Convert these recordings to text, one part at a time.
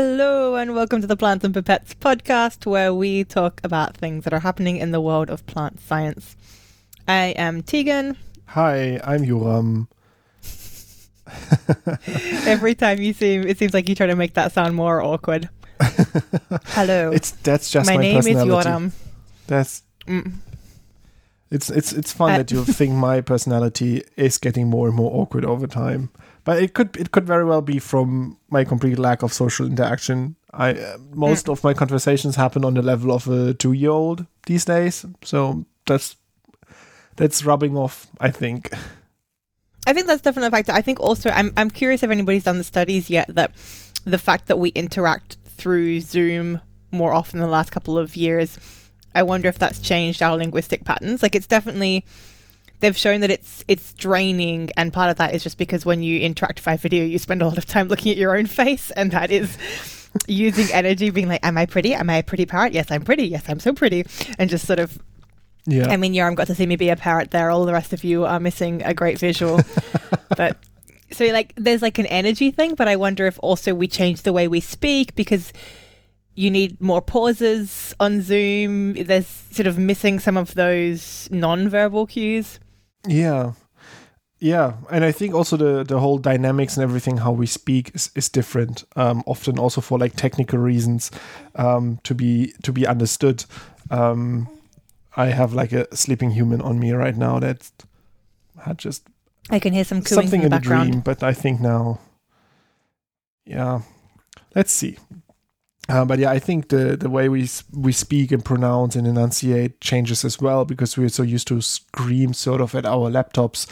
Hello, and welcome to the Plants and Pipettes podcast, where we talk about things that are happening in the world of plant science. I am Tegan. Hi, I'm Yoram. Every time you seem, it seems like you try to make that sound more awkward. Hello. It's that's just my, my, name is. Yoram. That's Mm. it's it's it's fun Uh, that you think my personality is getting more and more awkward over time. But it could it could very well be from my complete lack of social interaction. I uh, most Mm. of my conversations happen on the level of a two year old these days. So that's that's rubbing off. I think. I think that's definitely a factor. I think also, I'm, I'm curious if anybody's done the studies yet that the fact that we interact through Zoom more often in the last couple of years, I wonder if that's changed our linguistic patterns. Like, it's definitely. They've shown that it's it's draining, and part of that is just because when you interact by video, you spend a lot of time looking at your own face, and that is using energy, being like, "Am I pretty? Am I a pretty parrot? Yes, I'm pretty. Yes, I'm so pretty," and just sort of Yeah. I mean, Yoram got to see me be a parrot there. All the rest of you are missing a great visual. but so, like, there's like an energy thing, but I wonder if also we change the way we speak because you need more pauses on Zoom. There's sort of missing some of those non-verbal cues. Yeah. Yeah, and I think also the the whole dynamics and everything how we speak is, is different. Um, often also for like technical reasons um, to be to be understood. Um, I have like a sleeping human on me right now that had just I can hear some cooing something in the in the background. dream, but I think now, yeah, let's see. Uh, but yeah, I think the the way we we speak and pronounce and enunciate changes as well because we're so used to scream sort of at our laptops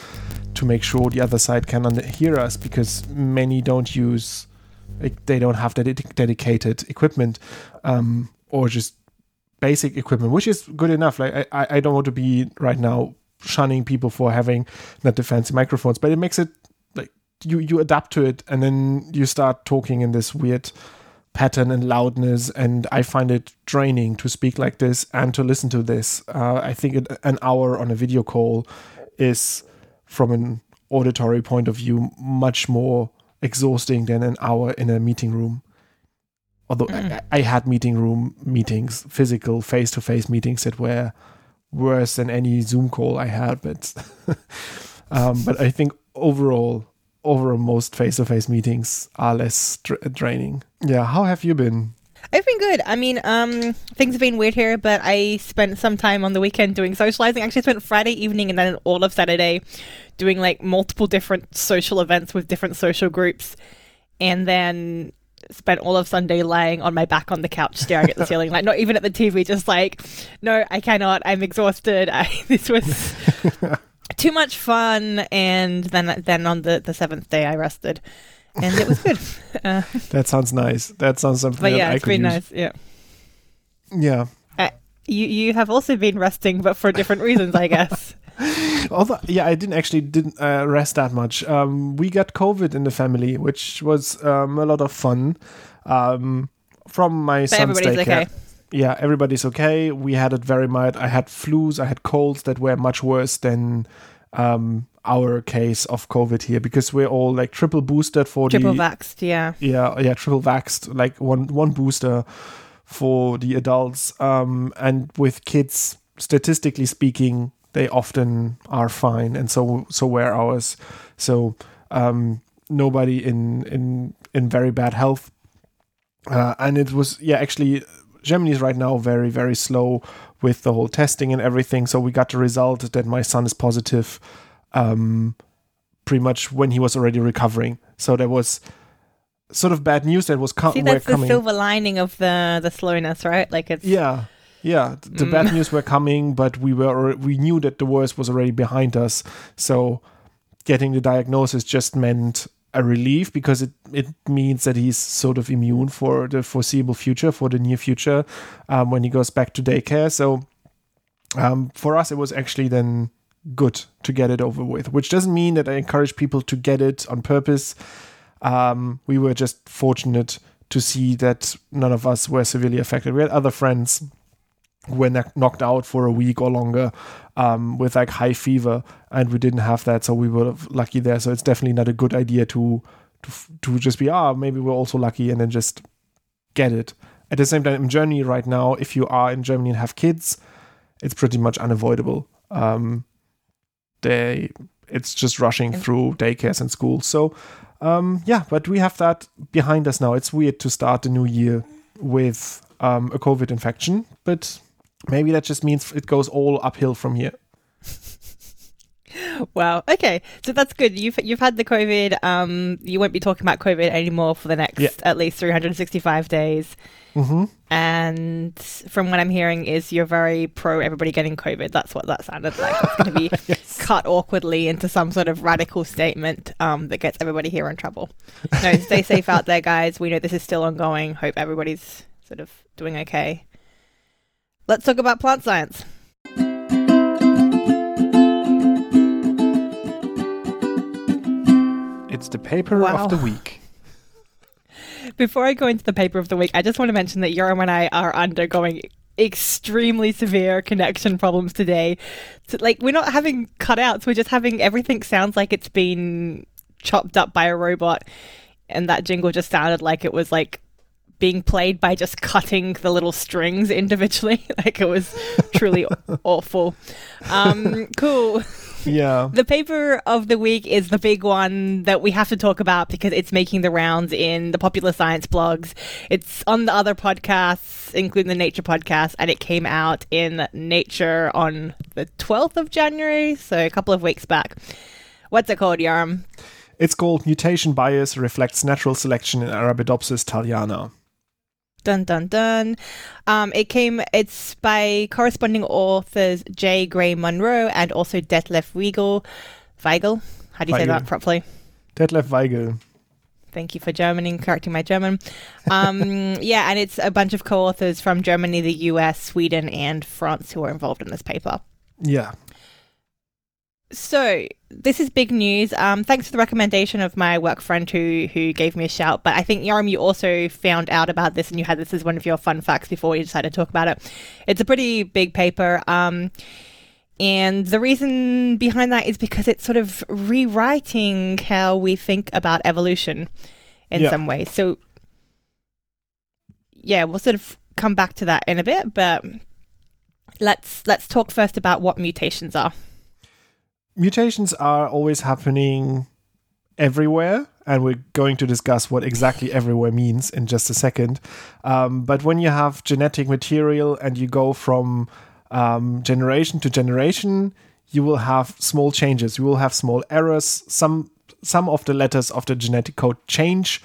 to make sure the other side can hear us because many don't use they don't have dedic- dedicated equipment um, or just basic equipment, which is good enough. Like I, I I don't want to be right now shunning people for having not the fancy microphones, but it makes it like you you adapt to it and then you start talking in this weird pattern and loudness and i find it draining to speak like this and to listen to this uh, i think an hour on a video call is from an auditory point of view much more exhausting than an hour in a meeting room although Mm. I, I had meeting room meetings physical face-to-face meetings that were worse than any zoom call i had but um, but i think overall overall most face-to-face meetings are less dra- draining yeah how have you been I've been good. I mean, um, things have been weird here, but I spent some time on the weekend doing socializing. Actually, spent Friday evening and then all of Saturday doing like multiple different social events with different social groups, and then spent all of Sunday lying on my back on the couch staring at the ceiling, like not even at the TV, just like, no, I cannot. I'm exhausted. I, this was too much fun. And then, then on the the seventh day, I rested, and it was good. Uh, that sounds nice that sounds something but that yeah, I it's been use. nice. Yeah. yeah You you have also been resting, but for different reasons, I guess. although yeah i didn't actually didn't uh, rest that much um, we got covid in the family which was um, a lot of fun um, from my But son's daycare okay. Yeah, everybody's okay. We had it very mild. I had flus, I had colds that were much worse than um, our case of COVID here because we're all like triple boosted for Triple the vaxxed, yeah. yeah yeah triple vaxxed like one one booster for the adults um, and with kids statistically speaking they often are fine and so so were ours so um, nobody in in in very bad health uh, and it was yeah actually Germany is right now very very slow with the whole testing and everything. So we got the result that my son is positive um, pretty much when he was already recovering. So there was sort of bad news that was co- See, that's the coming. silver lining of the the slowness, right? Like it's yeah yeah. The Mm. bad news were coming but we were we knew that the worst was already behind us. So getting the diagnosis just meant a relief because it it means that he's sort of immune for the foreseeable future for the near future um, when he goes back to daycare so um, for us it was actually then good to get it over with which doesn't mean that i encourage people to get it on purpose um, we were just fortunate to see that none of us were severely affected. We had other friends who were knocked out for a week or longer um, with like high fever, and we didn't have that, so we were lucky there. So it's definitely not a good idea to to to just be ah maybe we're also lucky and then just get it. At the same time, in Germany right now, if you are in Germany and have kids, it's pretty much unavoidable. Um, they, it's just rushing through daycares and schools. So, um, yeah, but we have that behind us now. It's weird to start the new year with um, a COVID infection, but maybe that just means it goes all uphill from here. Wow. Okay. So that's good. You've you've had the COVID. Um, you won't be talking about COVID anymore for the next Yeah. at least 365 days. hmm And from what I'm hearing, is you're very pro everybody getting COVID. That's what that sounded like. It's going to be cut awkwardly into some sort of radical statement um, that gets everybody here in trouble. No, stay safe out there, guys. We know this is still ongoing. Hope everybody's sort of doing okay. Let's talk about plant science. It's the paper Wow. of the week. Before I go into the paper of the week, I just want to mention that Yoram and I are undergoing extremely severe connection problems today. So, like, we're not having cutouts, we're just having everything sounds like it's been chopped up by a robot. And that jingle just sounded like it was like being played by just cutting the little strings individually. like, it was truly awful. Um, cool. Yeah. The paper of the week is the big one that we have to talk about because it's making the rounds in the popular science blogs. It's on the other podcasts, including the Nature podcast, and it came out in Nature on the 12th of January, so a couple of weeks back. What's it called, Yoram? It's called Mutation Bias Reflects Natural Selection in Arabidopsis thaliana. Dun dun dun. Um, it came. It's by corresponding authors J. Gray Monroe and also Detlef Weigel. Weigel. How do you say that properly? Detlef Weigel. Thank you for Germaning, correcting my German. Um, yeah, and it's a bunch of co-authors from Germany, the US, Sweden, and France who are involved in this paper. Yeah. So this is big news. Um, thanks for the recommendation of my work friend who who gave me a shout. But I think Yoram, you also found out about this, and you had this as one of your fun facts before you decided to talk about it. It's a pretty big paper. Um, and the reason behind that is because it's sort of rewriting how we think about evolution in Yeah. some ways. So, yeah, we'll sort of come back to that in a bit, but let's let's talk first about what mutations are. Mutations are always happening everywhere, and we're going to discuss what exactly everywhere means in just a second. Um, but when you have genetic material and you go from um, generation to generation, you will have small changes. You will have small errors. Some some of the letters of the genetic code change,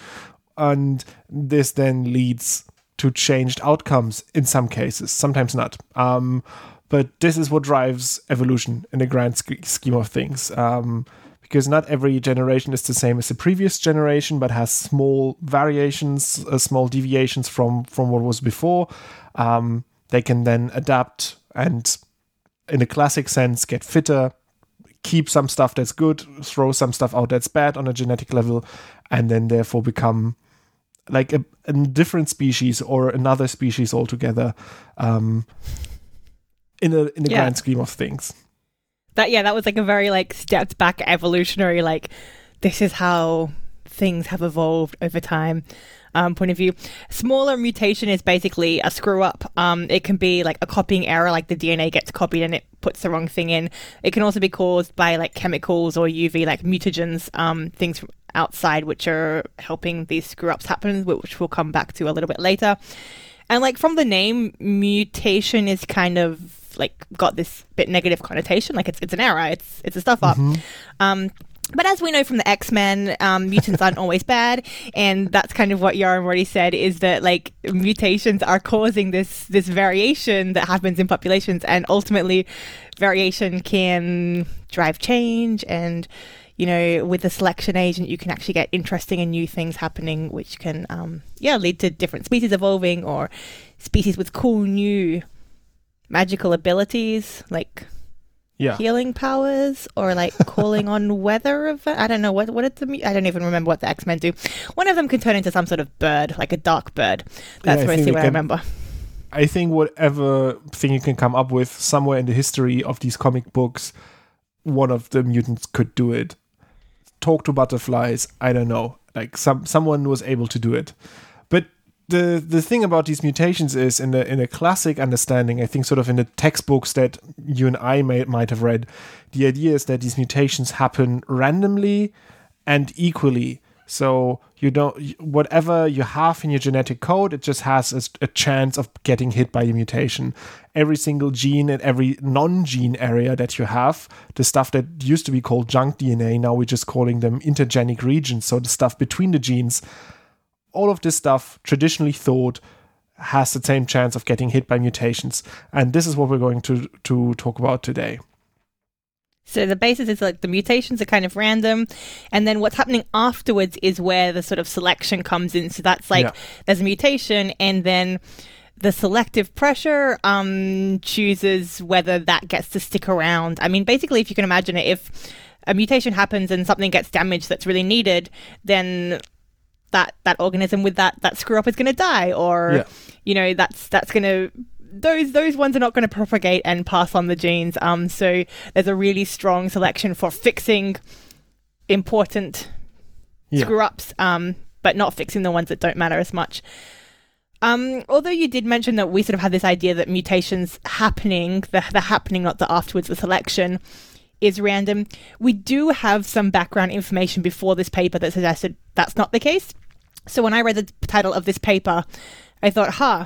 and this then leads to changed outcomes in some cases. Sometimes not. Um, but this is what drives evolution in the grand sch- scheme of things. Um, because not every generation is the same as the previous generation, but has small variations, uh, small deviations from from what was before. Um, they can then adapt and, in a classic sense, get fitter, keep some stuff that's good, throw some stuff out that's bad on a genetic level, and then therefore become like a, a different species or another species altogether. Um, in a in the Yeah. grand scheme of things. That yeah, that was like a very like stepped back evolutionary like this is how things have evolved over time um, point of view. Smaller mutation is basically a screw up. Um, it can be like a copying error, like the DNA gets copied and it puts the wrong thing in. It can also be caused by like chemicals or UV, like mutagens, um, things from outside which are helping these screw ups happen, which we'll come back to a little bit later. And like from the name, mutation is kind of like got this bit negative connotation. Like it's it's an error. It's it's a stuff up. Um, but as we know from the X Men, um, mutants aren't always bad, and that's kind of what Yoram already said is that like mutations are causing this this variation that happens in populations, and ultimately, variation can drive change and. You know, with the selection agent, you can actually get interesting and new things happening, which can, um, yeah, lead to different species evolving or species with cool new magical abilities, like Yeah. healing powers or like calling on weather event. I don't know what what did the I don't even remember what the X Men do. One of them can turn into some sort of bird, like a dark bird. That's Yeah, I what I see I remember. I think whatever thing you can come up with somewhere in the history of these comic books, one of the mutants could do it. Talk to butterflies, I don't know. Like some someone was able to do it. The the thing about these mutations is in the in a classic understanding, I think, sort of in the textbooks that you and I may, might have read, the idea is that these mutations happen randomly and equally. So you don't whatever you have in your genetic code, it just has a, a chance of getting hit by a mutation. Every single gene and every non-gene area that you have, the stuff that used to be called junk DNA, now we're just calling them intergenic regions. So the stuff between the genes, all of this stuff traditionally thought has the same chance of getting hit by mutations. And this is what we're going to to talk about today. So the basis is like the mutations are kind of random, and then what's happening afterwards is where the sort of selection comes in. So that's like Yeah. there's a mutation, and then the selective pressure um, chooses whether that gets to stick around. I mean, basically, if you can imagine it, if a mutation happens and something gets damaged that's really needed, then that that organism with that that screw up is going to die, or Yeah. you know that's that's going to those those ones are not going to propagate and pass on the genes. Um, so there's a really strong selection for fixing important Yeah. screw ups, um, but not fixing the ones that don't matter as much. Um, although you did mention that we sort of had this idea that mutations happening, the, the happening, not the afterwards, the selection, is random, we do have some background information before this paper that suggested that's not the case. So when I read the title of this paper, I thought, huh.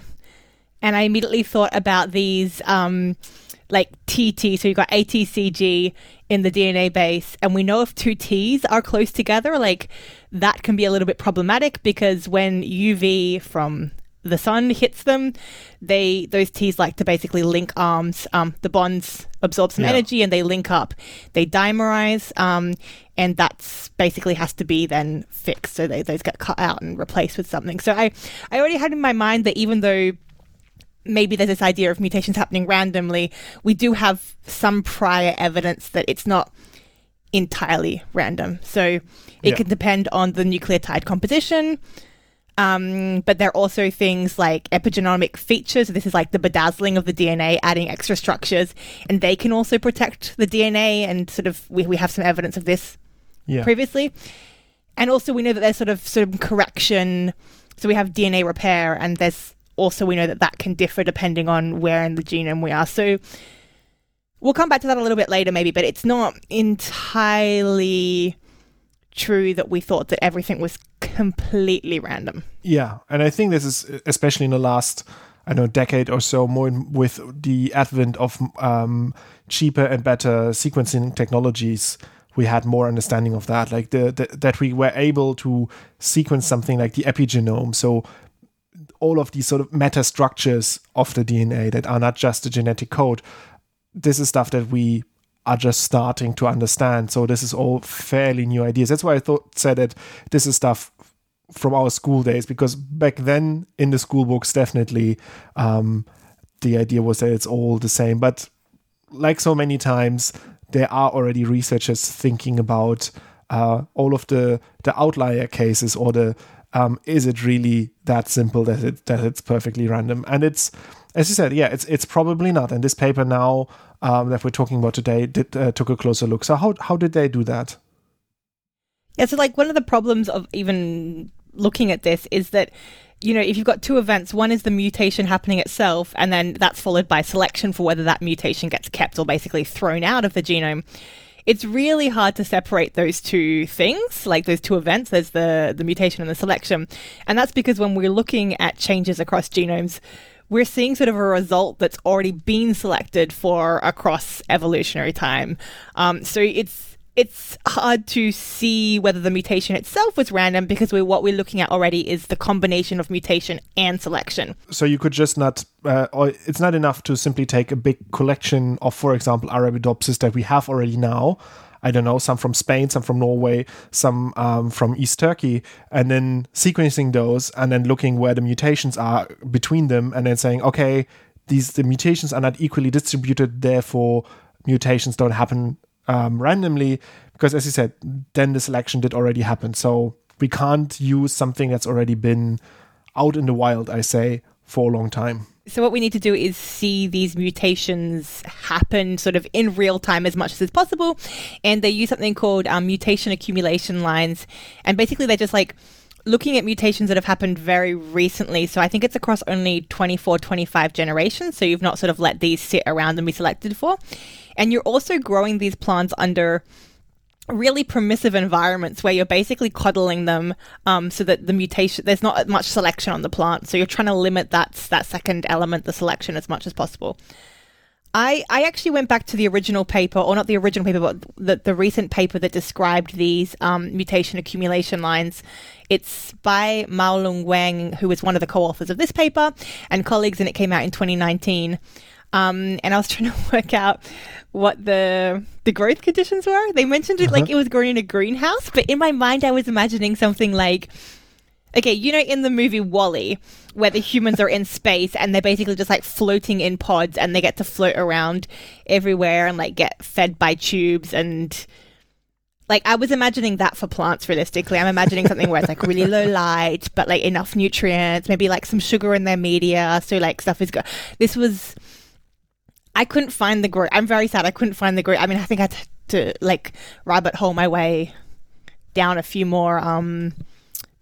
And I immediately thought about these um, like TT. So you've got ATCG in the DNA base, and we know if two T's are close together, like that can be a little bit problematic because when UV from the sun hits them, they those T's like to basically link arms. Um, the bonds absorb some Yeah. energy and they link up. They dimerize, um, and that's basically has to be then fixed. So they, those get cut out and replaced with something. So I I already had in my mind that even though maybe there's this idea of mutations happening randomly, we do have some prior evidence that it's not entirely random. So it Yeah. can depend on the nucleotide composition. Um, but there are also things like epigenomic features. This is like the bedazzling of the DNA, adding extra structures, and they can also protect the DNA. And sort of, we, we have some evidence of this Yeah. previously. And also, we know that there's sort of sort of correction. So we have DNA repair, and there's also we know that that can differ depending on where in the genome we are. So we'll come back to that a little bit later, maybe. But it's not entirely true that we thought that everything was completely random. Yeah, and I think this is especially in the last I know decade or so more with the advent of um, cheaper and better sequencing technologies. We had more understanding of that, like the, the that we were able to sequence something like the epigenome. So all of these sort of meta structures of the DNA that are not just the genetic code. This is stuff that we are just starting to understand. So this is all fairly new ideas. That's why I thought said that this is stuff from our school days because back then in the school books definitely um, the idea was that it's all the same but like so many times there are already researchers thinking about uh, all of the the outlier cases or the um, is it really that simple that it that it's perfectly random? And it's as you said yeah it's it's probably not. And this paper now um, that we're talking about today did uh, took a closer look. So how how did they do that? Yeah, so like one of the problems of even looking at this is that you know, if you've got two events, one is the mutation happening itself, and then that's followed by selection for whether that mutation gets kept or basically thrown out of the genome. It's really hard to separate those two things, like those two events. There's the, the mutation and the selection. And that's because when we're looking at changes across genomes, we're seeing sort of a result that's already been selected for across evolutionary time. Um, so it's it's hard to see whether the mutation itself was random because we what we're looking at already is the combination of mutation and selection. so you could just not uh, or it's not enough to simply take a big collection of for example arabidopsis that we have already now i don't know some from spain some from norway some um, from east turkey and then sequencing those and then looking where the mutations are between them and then saying okay these the mutations are not equally distributed therefore mutations don't happen um, randomly because as you said then the selection did already happen so we can't use something that's already been out in the wild i say for a long time So what we need to do is see these mutations happen sort of in real time as much as is possible, and they use something called um, mutation accumulation lines, and basically they're just like looking at mutations that have happened very recently. So I think it's across only 24, 25 generations. So you've not sort of let these sit around and be selected for. And you're also growing these plants under really permissive environments where you're basically coddling them um, so that the mutation there's not much selection on the plant so you're trying to limit that that second element the selection as much as possible I, I actually went back to the original paper, or not the original paper, but the, the recent paper that described these um, mutation accumulation lines. It's by Mao-Lun Weng, who was one of the co authors of this paper, and colleagues, and it came out in 2019. Um, and I was trying to work out what the the growth conditions were. They mentioned it uh-huh. like it was grown in a greenhouse, but in my mind, I was imagining something like okay, you know, in the movie WALL-E, where the humans are in space and they're basically just like floating in pods and they get to float around everywhere and like get fed by tubes and like I was imagining that for plants realistically. I'm imagining something where it's like really low light, but like enough nutrients, maybe like some sugar in their media, so like stuff is good. This was I couldn't find the group. I'm very sad I couldn't find the group. I mean, I think I had to like rabbit hole my way down a few more um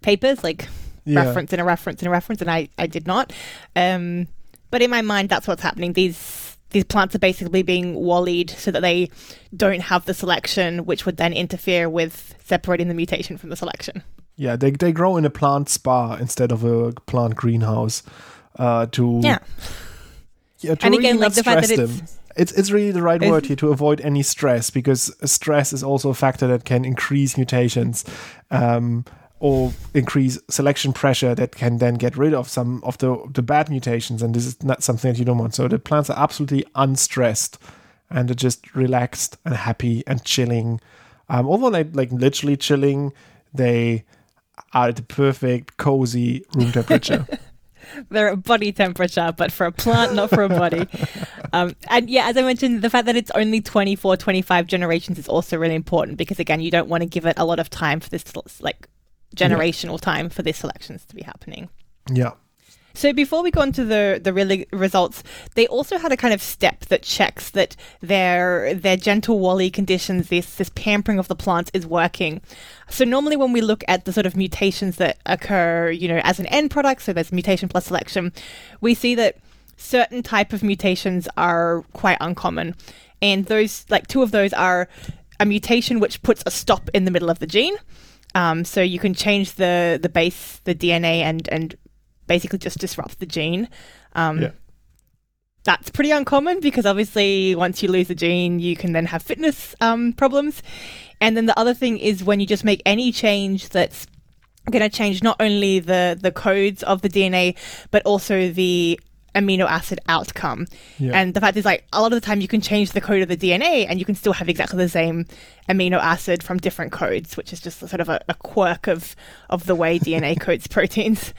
papers, like yeah. reference and a reference and a reference, and I, I did not. Um, but in my mind, that's what's happening. These these plants are basically being wallied so that they don't have the selection, which would then interfere with separating the mutation from the selection. Yeah, they they grow in a plant spa instead of a plant greenhouse. Uh, to yeah. Yeah, to and really again, like the fact that them. it's it's it's really the right word here to avoid any stress because stress is also a factor that can increase mutations. Um, or increase selection pressure that can then get rid of some of the the bad mutations and this is not something that you don't want so the plants are absolutely unstressed and they're just relaxed and happy and chilling um, although they like literally chilling they are at the perfect cozy room temperature they're at body temperature, but for a plant, not for a body. Um, and yeah, as I mentioned, the fact that it's only 24, 25 generations is also really important because, again, you don't want to give it a lot of time for this like generational yeah. time for these selections to be happening. Yeah. So before we go on to the the really results, they also had a kind of step that checks that their their gentle WALL-E conditions, this this pampering of the plants is working. So normally when we look at the sort of mutations that occur, you know, as an end product, so there's mutation plus selection, we see that certain type of mutations are quite uncommon. And those like two of those are a mutation which puts a stop in the middle of the gene um, so you can change the the base, the DNA, and and basically just disrupt the gene. Um, yeah. That's pretty uncommon because obviously once you lose a gene, you can then have fitness um, problems. And then the other thing is when you just make any change that's going to change not only the the codes of the DNA but also the amino acid outcome. Yeah. And the fact is, like, a lot of the time you can change the code of the DNA and you can still have exactly the same amino acid from different codes, which is just sort of a, a quirk of, of the way DNA codes proteins.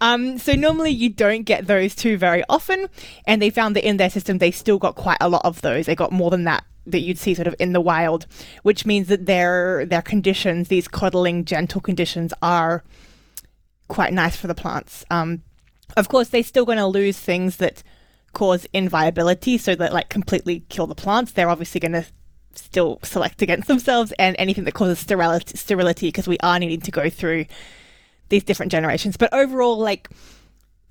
Um, so normally you don't get those two very often, and they found that in their system they still got quite a lot of those. They got more than that that you'd see sort of in the wild, which means that their their conditions, these coddling, gentle conditions, are quite nice for the plants. Um, of course, they're still going to lose things that cause inviability, so that like completely kill the plants. They're obviously going to still select against themselves, and anything that causes sterility, because we are needing to go through these different generations. But overall, like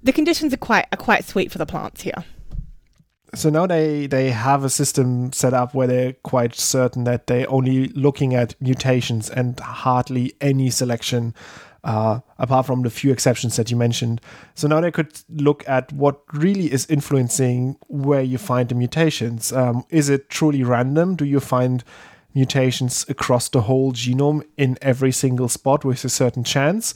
the conditions are quite are quite sweet for the plants here. So now they they have a system set up where they're quite certain that they're only looking at mutations and hardly any selection uh, apart from the few exceptions that you mentioned. So now they could look at what really is influencing where you find the mutations. Um, is it truly random? Do you find mutations across the whole genome in every single spot with a certain chance?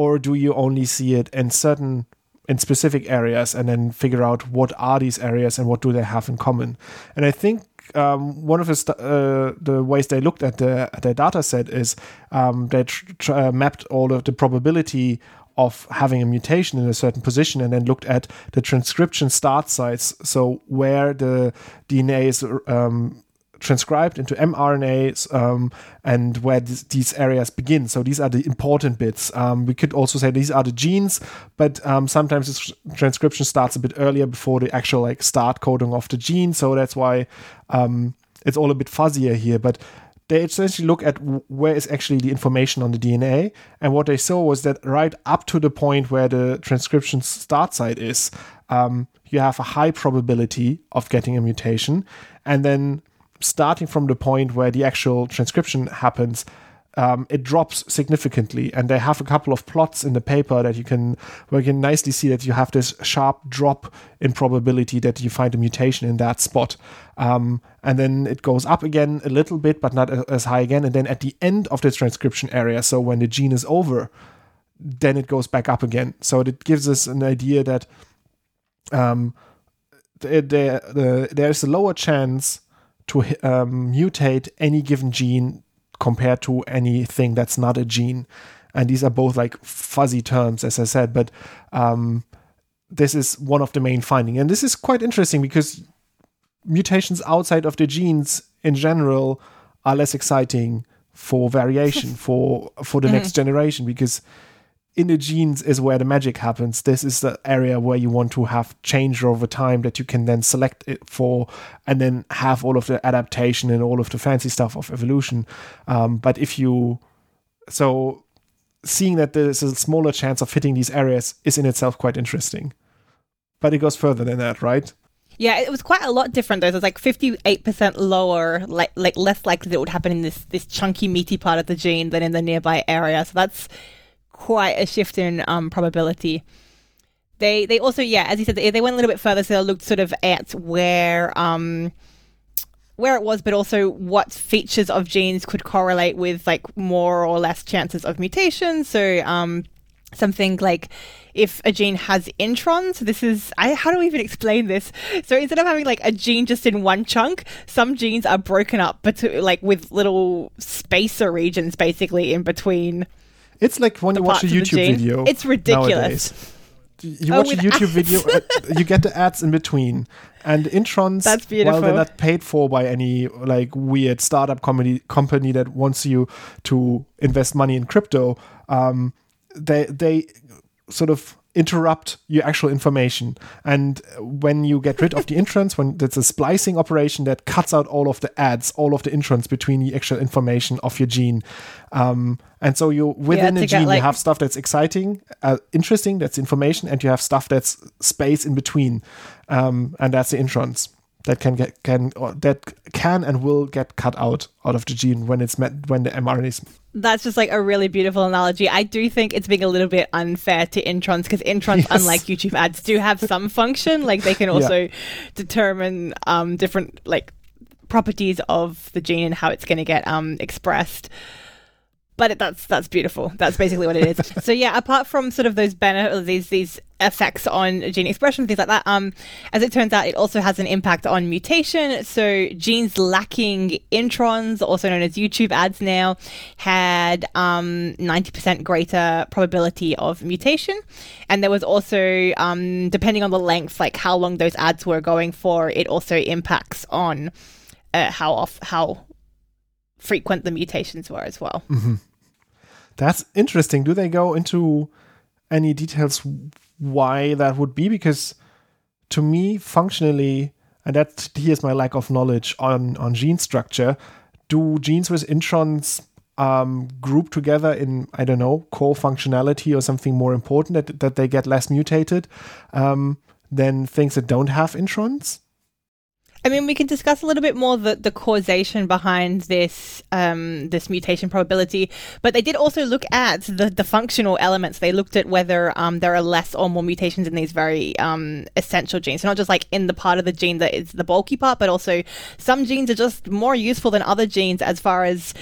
Or do you only see it in certain in specific areas and then figure out what are these areas and what do they have in common? And I think um, one of the, st- uh, the ways they looked at the their data set is um, they tr- tr- uh, mapped all of the probability of having a mutation in a certain position and then looked at the transcription start sites so where the dna is um, transcribed into mRNAs um, and where this, these areas begin. So these are the important bits. Um, we could also say these are the genes, but um, sometimes the transcription starts a bit earlier before the actual like start coding of the gene. So that's why um, it's all a bit fuzzier here. But they essentially look at where is actually the information on the DNA. And what they saw was that right up to the point where the transcription start site is, um, you have a high probability of getting a mutation. And then starting from the point where the actual transcription happens, um, it drops significantly. And they have a couple of plots in the paper that you can, where you can nicely see that you have this sharp drop in probability that you find a mutation in that spot. Um, and then it goes up again a little bit, but not as high again. And then at the end of the transcription area, so when the gene is over, then it goes back up again. So it gives us an idea that um, there, there, there's a lower chance to um, mutate any given gene compared to anything that's not a gene. And these are both like fuzzy terms, as I said, but um, this is one of the main finding. And this is quite interesting because mutations outside of the genes in general are less exciting for variation for for the mm-hmm. next generation because in the genes is where the magic happens. This is the area where you want to have change over time that you can then select it for, and then have all of the adaptation and all of the fancy stuff of evolution. Um, but if you, so seeing that there's a smaller chance of hitting these areas is in itself quite interesting. But it goes further than that, right? Yeah, it was quite a lot different though. It was like fifty eight percent lower, like like less likely that it would happen in this this chunky meaty part of the gene than in the nearby area. So that's quite a shift in um, probability. They they also yeah, as you said, they, went a little bit further, so they looked sort of at where um, where it was, but also what features of genes could correlate with like more or less chances of mutation. So um, something like if a gene has introns this is i how do we even explain this so instead of having like a gene just in one chunk some genes are broken up but like with little spacer regions basically in between it's like when you watch a YouTube video. It's ridiculous. Nowadays. You oh, watch a YouTube ads. video, uh, you get the ads in between, and introns. That's beautiful. While they're not paid for by any like weird startup company company that wants you to invest money in crypto, um, they they sort of interrupt your actual information. And when you get rid of the introns, when there's a splicing operation that cuts out all of the ads, all of the introns between the actual information of your gene. Um, and so you within yeah, a gene, like- you have stuff that's exciting, uh, interesting, that's information, and you have stuff that's space in between, um, and that's the introns that can get can that can and will get cut out out of the gene when it's met when the mRNA is. That's just like a really beautiful analogy. I do think it's being a little bit unfair to introns because introns, yes. unlike YouTube ads, do have some function. Like they can also yeah. determine um, different like properties of the gene and how it's going to get um, expressed but that's that's beautiful. That's basically what it is. so yeah, apart from sort of those benefits, these these effects on gene expression, things like that. Um, as it turns out, it also has an impact on mutation. So genes lacking introns, also known as YouTube ads now, had um 90% greater probability of mutation, and there was also um depending on the length, like how long those ads were going for, it also impacts on uh, how off how frequent the mutations were as well. Mm-hmm. That's interesting. Do they go into any details why that would be? Because to me, functionally, and that here's my lack of knowledge on on gene structure. Do genes with introns um, group together in I don't know core functionality or something more important that that they get less mutated um, than things that don't have introns? I mean, we can discuss a little bit more the, the causation behind this um, this mutation probability, but they did also look at the, the functional elements. They looked at whether um, there are less or more mutations in these very um, essential genes. So not just like in the part of the gene that is the bulky part, but also some genes are just more useful than other genes as far as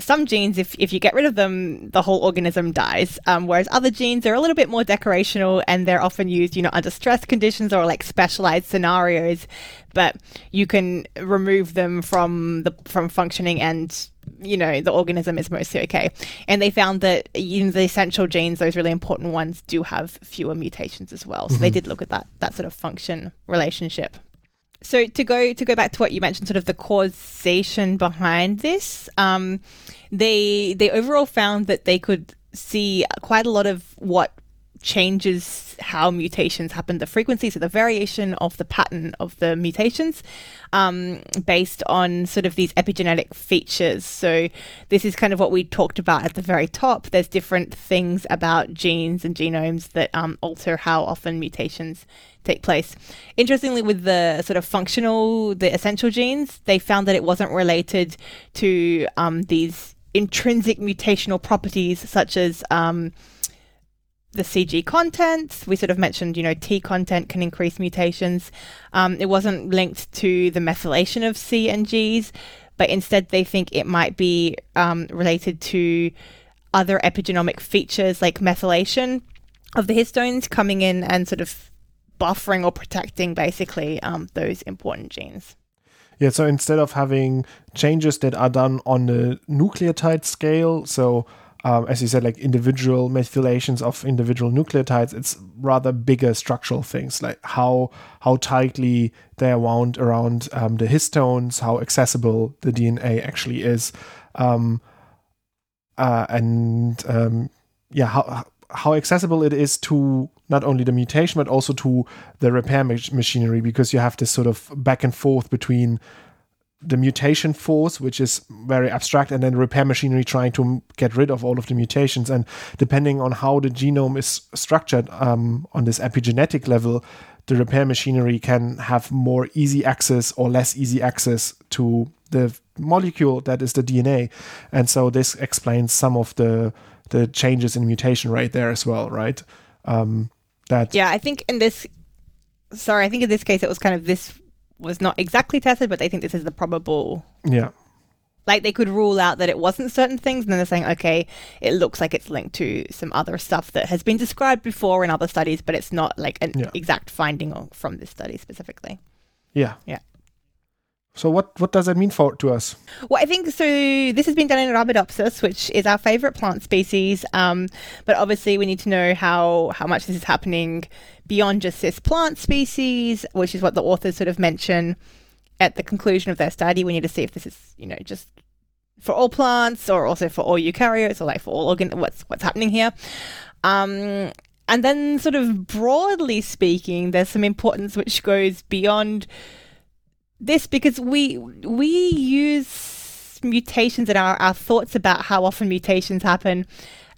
some genes, if, if you get rid of them, the whole organism dies. Um, whereas other genes are a little bit more decorational and they're often used, you know, under stress conditions or like specialized scenarios. But you can remove them from the from functioning and you know the organism is mostly okay. And they found that in the essential genes, those really important ones, do have fewer mutations as well. So mm-hmm. they did look at that that sort of function relationship. So to go to go back to what you mentioned, sort of the causation behind this, um, they they overall found that they could see quite a lot of what changes how mutations happen, the frequency, so the variation of the pattern of the mutations, um, based on sort of these epigenetic features. So this is kind of what we talked about at the very top. There's different things about genes and genomes that um, alter how often mutations take place. Interestingly, with the sort of functional, the essential genes, they found that it wasn't related to um, these intrinsic mutational properties such as um, the CG content. We sort of mentioned, you know, T content can increase mutations. Um, it wasn't linked to the methylation of C and Gs, but instead they think it might be um, related to other epigenomic features like methylation of the histones coming in and sort of buffering or protecting basically um, those important genes. Yeah, so instead of having changes that are done on the nucleotide scale, so um, as you said, like individual methylations of individual nucleotides, it's rather bigger structural things, like how how tightly they are wound around um, the histones, how accessible the DNA actually is, um, uh, and um, yeah, how how accessible it is to not only the mutation but also to the repair machinery because you have this sort of back and forth between the mutation force, which is very abstract, and then repair machinery trying to get rid of all of the mutations. And depending on how the genome is structured um, on this epigenetic level, the repair machinery can have more easy access or less easy access to the molecule that is the DNA. And so this explains some of the the changes in mutation rate there as well, right? Um, that yeah, I think in this, sorry, I think in this case it was kind of this was not exactly tested, but they think this is the probable. Yeah. Like they could rule out that it wasn't certain things, and then they're saying, okay, it looks like it's linked to some other stuff that has been described before in other studies, but it's not like an yeah. exact finding from this study specifically. Yeah. Yeah. So what what does that mean for to us? Well, I think so. This has been done in Arabidopsis, which is our favorite plant species. Um, but obviously, we need to know how how much this is happening beyond just this plant species, which is what the authors sort of mention at the conclusion of their study. We need to see if this is you know just for all plants or also for all eukaryotes or like for all organ. What's what's happening here? Um, and then, sort of broadly speaking, there's some importance which goes beyond this because we we use mutations and our, our thoughts about how often mutations happen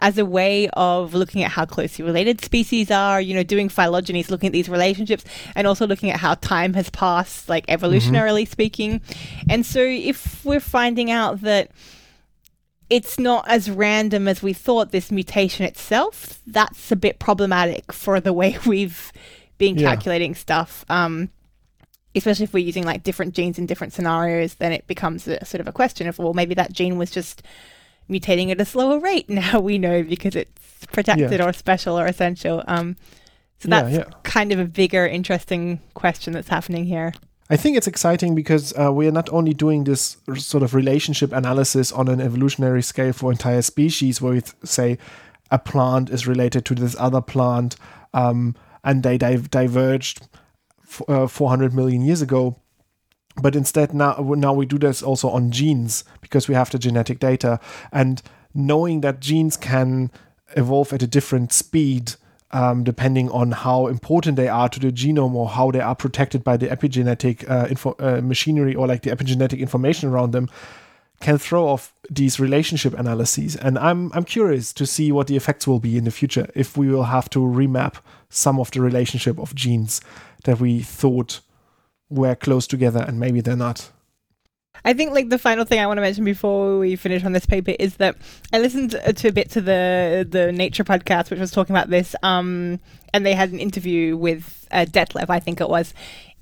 as a way of looking at how closely related species are, you know, doing phylogenies, looking at these relationships, and also looking at how time has passed, like evolutionarily mm-hmm. speaking. And so if we're finding out that it's not as random as we thought, this mutation itself, that's a bit problematic for the way we've been yeah. calculating stuff. Um, especially if we're using like different genes in different scenarios, then it becomes a sort of a question of, well, maybe that gene was just mutating at a slower rate. Now we know because it's protected yeah. or special or essential. Um, so that's yeah, yeah. kind of a bigger, interesting question that's happening here. I think it's exciting because uh, we are not only doing this sort of relationship analysis on an evolutionary scale for entire species, where we say a plant is related to this other plant, um, and they di- diverged uh, 400 million years ago. But instead now now we do this also on genes because we have the genetic data. And knowing that genes can evolve at a different speed um, depending on how important they are to the genome or how they are protected by the epigenetic uh, info, uh, machinery or like the epigenetic information around them can throw off these relationship analyses. And I'm I'm curious to see what the effects will be in the future if we will have to remap some of the relationship of genes that we thought were close together and maybe they're not. I think like the final thing I want to mention before we finish on this paper is that I listened to a bit to the the Nature podcast, which was talking about this, um, and they had an interview with uh, Detlef, I think it was.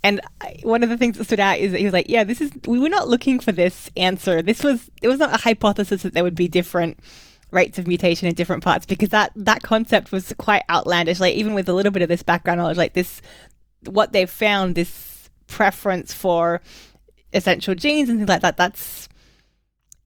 And one of the things that stood out is that he was like, "Yeah, this is we were not looking for this answer. This was it was not a hypothesis that there would be different rates of mutation in different parts because that that concept was quite outlandish. Like even with a little bit of this background knowledge, like this what they've found, this preference for essential genes and things like that, that's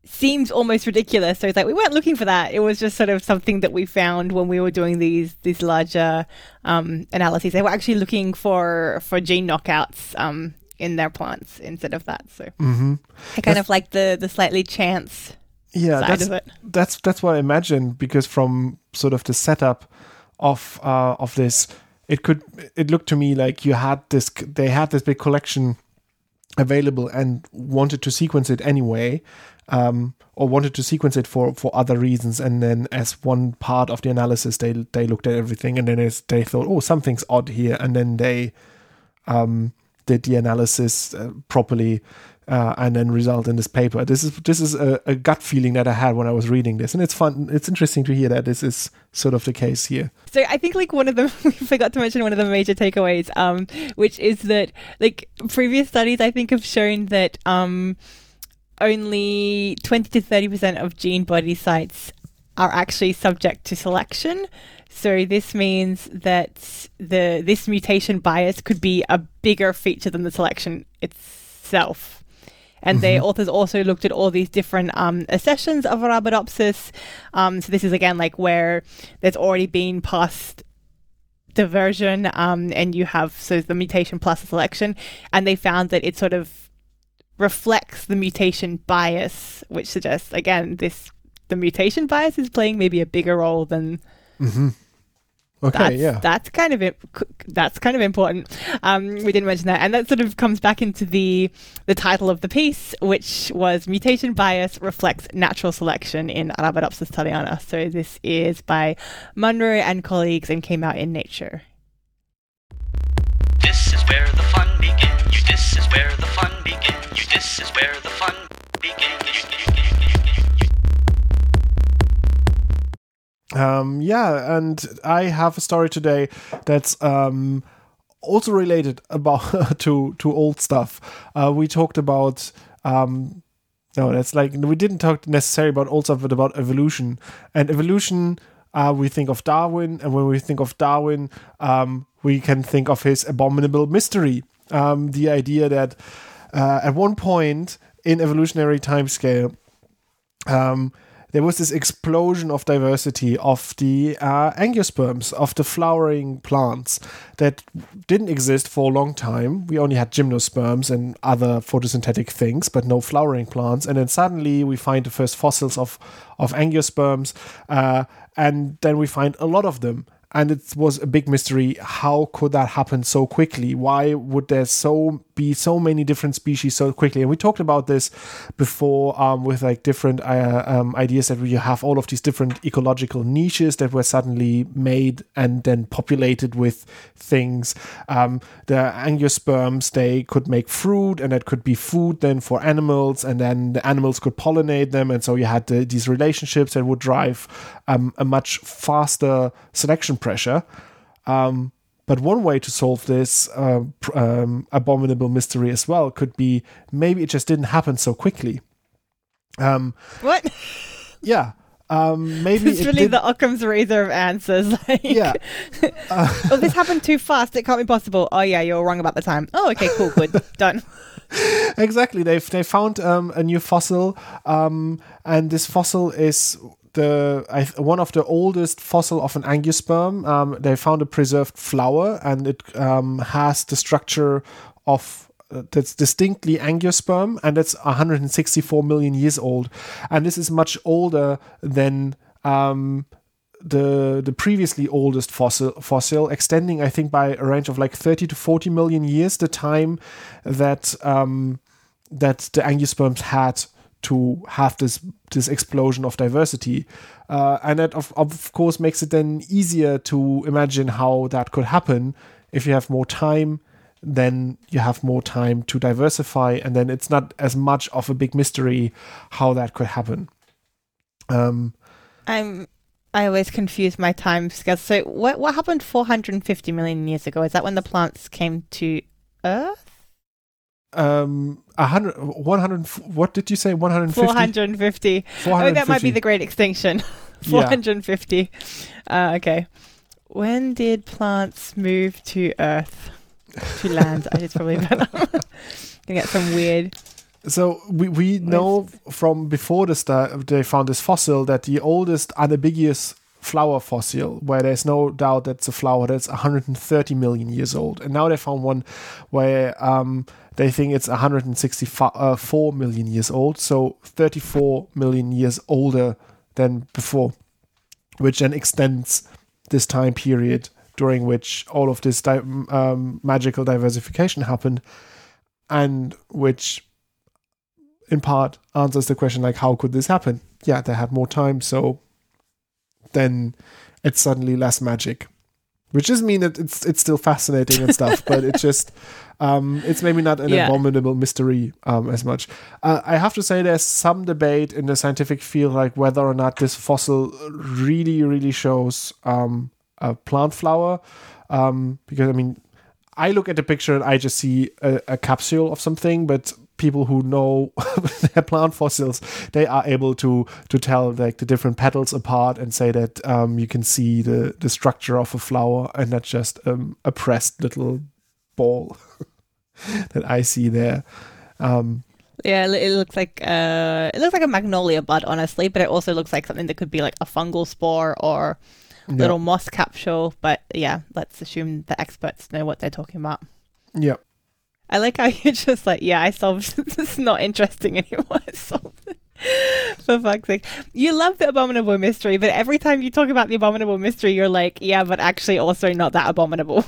seems almost ridiculous. So it's like we weren't looking for that. It was just sort of something that we found when we were doing these these larger um, analyses. They were actually looking for for gene knockouts um, in their plants instead of that. So mm-hmm. I kind that's, of like the the slightly chance. Yeah, that's that's that's what I imagine because from sort of the setup of uh, of this, it could it looked to me like you had this they had this big collection available and wanted to sequence it anyway um, or wanted to sequence it for for other reasons. And then as one part of the analysis they they looked at everything and then they thought oh something's odd here. And then they um, did the analysis uh, properly uh, and then result in this paper. This is this is a, a, gut feeling that I had when I was reading this, and it's fun. It's interesting to hear that this is sort of the case here. So I think like one of the we forgot to mention one of the major takeaways, um, which is that like previous studies I think have shown that um, only twenty to thirty percent of gene body sites are actually subject to selection. So this means that the this mutation bias could be a bigger feature than the selection itself. And mm-hmm. the authors also looked at all these different um, accessions of Arabidopsis. Um, so this is again like where there's already been past diversion um, and you have so the mutation plus the selection and they found that it sort of reflects the mutation bias which suggests again this the mutation bias is playing maybe a bigger role than mm-hmm. Okay, that's, yeah, that's kind of that's kind of important. Um, we didn't mention that, and that sort of comes back into the the title of the piece, which was "Mutation Bias Reflects Natural Selection in Arabidopsis thaliana." So this is by Monroe and colleagues, and came out in Nature. This is where the fun begins. This is where the fun begins. This is where the fun begins. Um, yeah, and I have a story today that's um, also related about to to old stuff. Uh, we talked about um, no, that's like we didn't talk necessarily about old stuff, but about evolution and evolution. Uh, we think of Darwin, and when we think of Darwin, um, we can think of his abominable mystery. Um, the idea that uh, at one point in evolutionary timescale, um, there was this explosion of diversity of the uh, angiosperms, of the flowering plants that didn't exist for a long time. We only had gymnosperms and other photosynthetic things, but no flowering plants. And then suddenly we find the first fossils of, of angiosperms, uh, and then we find a lot of them and it was a big mystery. How could that happen so quickly? Why would there so be so many different species so quickly? And we talked about this before um, with like different uh, um, ideas that we have all of these different ecological niches that were suddenly made and then populated with things. Um, the angiosperms they could make fruit and that could be food then for animals and then the animals could pollinate them. And so you had the, these relationships that would drive um, a much faster selection pressure. Um, but one way to solve this uh, um, abominable mystery as well could be maybe it just didn't happen so quickly. Um, what? Yeah. Um, maybe it's really did... the Occam's razor of answers. Like, yeah. Uh, oh, this happened too fast. It can't be possible. Oh, yeah, you're wrong about the time. Oh, okay, cool, good, done. Exactly. They've they found um, a new fossil, um, and this fossil is the I, one of the oldest fossil of an angiosperm. Um, they found a preserved flower, and it um, has the structure of uh, that's distinctly angiosperm, and it's 164 million years old, and this is much older than. Um, the the previously oldest fossil fossil extending I think by a range of like 30 to 40 million years the time that um, that the angiosperms had to have this this explosion of diversity, uh, and that of, of course makes it then easier to imagine how that could happen if you have more time. Then you have more time to diversify, and then it's not as much of a big mystery how that could happen. Um, I'm I always confuse my time scales. So what what happened 450 million years ago? Is that when the plants came to Earth? Um 100 100 what did you say? 150 450, 450. oh that might be the great extinction. 450 yeah. uh, okay. When did plants move to earth? To land. I just probably better. Gonna get some weird so we, we know from before the start they found this fossil that the oldest unambiguous flower fossil where there's no doubt that's a flower that's 130 million years old. And now they found one where um, they think it's 164 uh, years old, so 34 million years older than before, which then extends this time period during which all of this di- um, magical diversification happened, and which in part answers the question like how could this happen? Yeah, they had more time, so then it's suddenly less magic. Which doesn't mean that it's it's still fascinating and stuff, but it's just um, it's maybe not an Yeah. abominable mystery um, as much. Uh, I have to say, there's some debate in the scientific field, like whether or not this fossil really, really shows um, a plant flower. Um, because I mean, I look at the picture and I just see a, a capsule of something, but people who know their plant fossils, they are able to to tell like the different petals apart and say that um, you can see the the structure of a flower and not just um, a pressed little ball that I see there. Um, Yeah, it looks like uh, it looks like a magnolia bud, honestly, but it also looks like something that could be like a fungal spore or yeah. little moss capsule. But yeah, let's assume the experts know what they're talking about. yeah. I like how you're just like, yeah, I solved. is not interesting anymore. I solved it. For fuck's sake, you love the abominable mystery, but every time you talk about the abominable mystery, you're like, yeah, but actually, also not that abominable.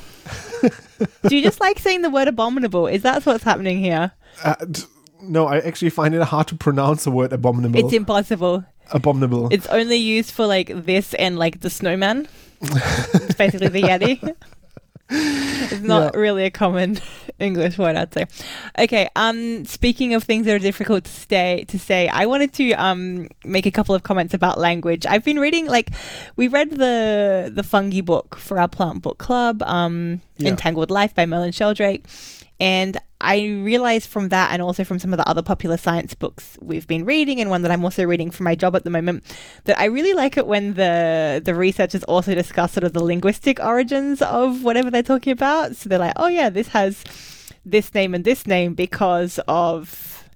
Do you just like saying the word abominable? Is that what's happening here? Uh, d- no, I actually find it hard to pronounce the word abominable. It's impossible. abominable. It's only used for like this and like the snowman. it's basically the Yeti. It's not Yeah. really a common English word, I'd say. Okay, um speaking of things that are difficult to stay to say, I wanted to um make a couple of comments about language. I've been reading like we read the the fungi book for our plant book club, um Yeah. Entangled Life by Merlin Sheldrake. And I realized from that, and also from some of the other popular science books we've been reading, and one that I'm also reading for my job at the moment, that I really like it when the the researchers also discuss sort of the linguistic origins of whatever they're talking about. So they're like, oh yeah, this has this name and this name because of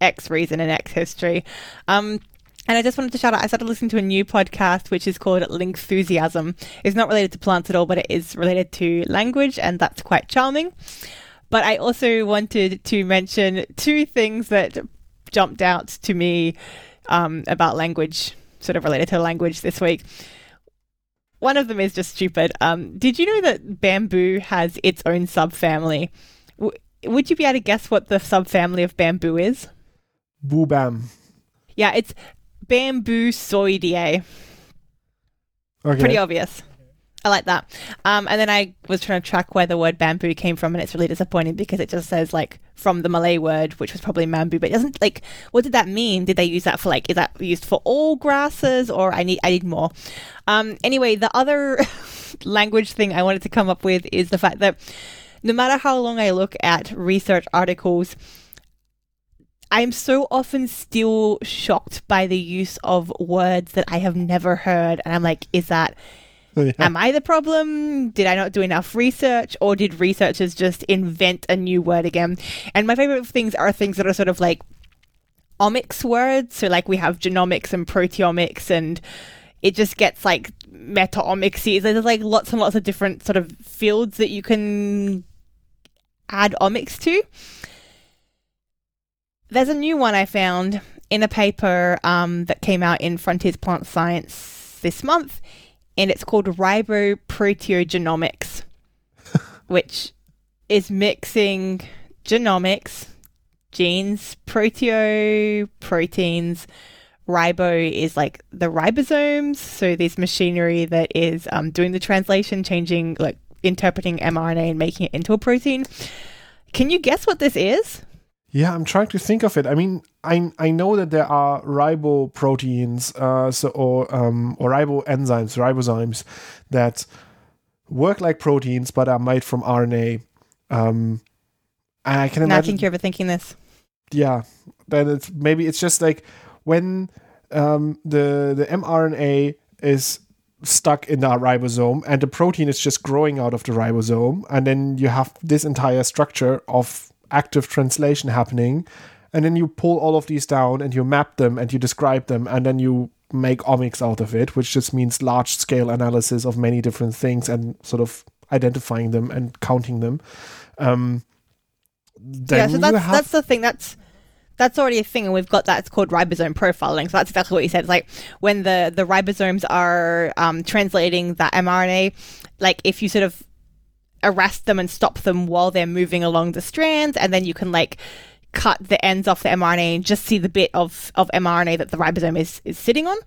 X reason and X history. Um, and I just wanted to shout out, I started listening to a new podcast which is called Lingthusiasm. It's not related to plants at all, but it is related to language, and that's quite charming. But I also wanted to mention two things that jumped out to me um, about language, sort of related to language this week. One of them is just stupid. Um, did you know that bamboo has its own subfamily? W- would you be able to guess what the subfamily of bamboo is? Boo bam. Yeah, it's Bambusoideae. Okay. Pretty obvious. I like that. Um, and then I was trying to track where the word bamboo came from, and it's really disappointing because it just says like from the Malay word, which was probably bamboo, but it doesn't like. What did that mean? Did they use that for like? Is that used for all grasses, or I need I need more? Um, anyway, the other language thing I wanted to come up with is the fact that no matter how long I look at research articles, I'm so often still shocked by the use of words that I have never heard, and I'm like, is that oh, Yeah. Am I the problem? Did I not do enough research? Or did researchers just invent a new word again? And my favorite things are things that are sort of like omics words. So, like, we have genomics and proteomics, and it just gets like meta omicsy. There's like lots and lots of different sort of fields that you can add omics to. There's a new one I found in a paper um, that came out in Frontiers Plant Science this month and it's called riboproteogenomics, which is mixing genomics, genes, proteo, proteins. Ribo is like the ribosomes, so this machinery that is um, doing the translation, changing, like interpreting mRNA and making it into a protein. Can you guess what this is? Yeah, I'm trying to think of it. I mean, I I know that there are riboproteins, uh, so or um, or riboenzymes, ribozymes that work like proteins but are made from RNA. Um, and I can Now I think you're overthinking this. yeah, then it's maybe it's just like when um, the the mRNA is stuck in the ribosome and the protein is just growing out of the ribosome, and then you have this entire structure of active translation happening, and then you pull all of these down and you map them and you describe them, and then you make omics out of it, which just means large scale analysis of many different things and sort of identifying them and counting them. Um, yeah, so that's have that's the thing. That's that's already a thing, and we've got that. It's called ribosome profiling. So that's exactly what you said. It's like when the the ribosomes are um, translating that mRNA, like if you sort of arrest them and stop them while they're moving along the strands, and then you can like cut the ends off the mRNA and just see the bit of, of mRNA that the ribosome is, is sitting on.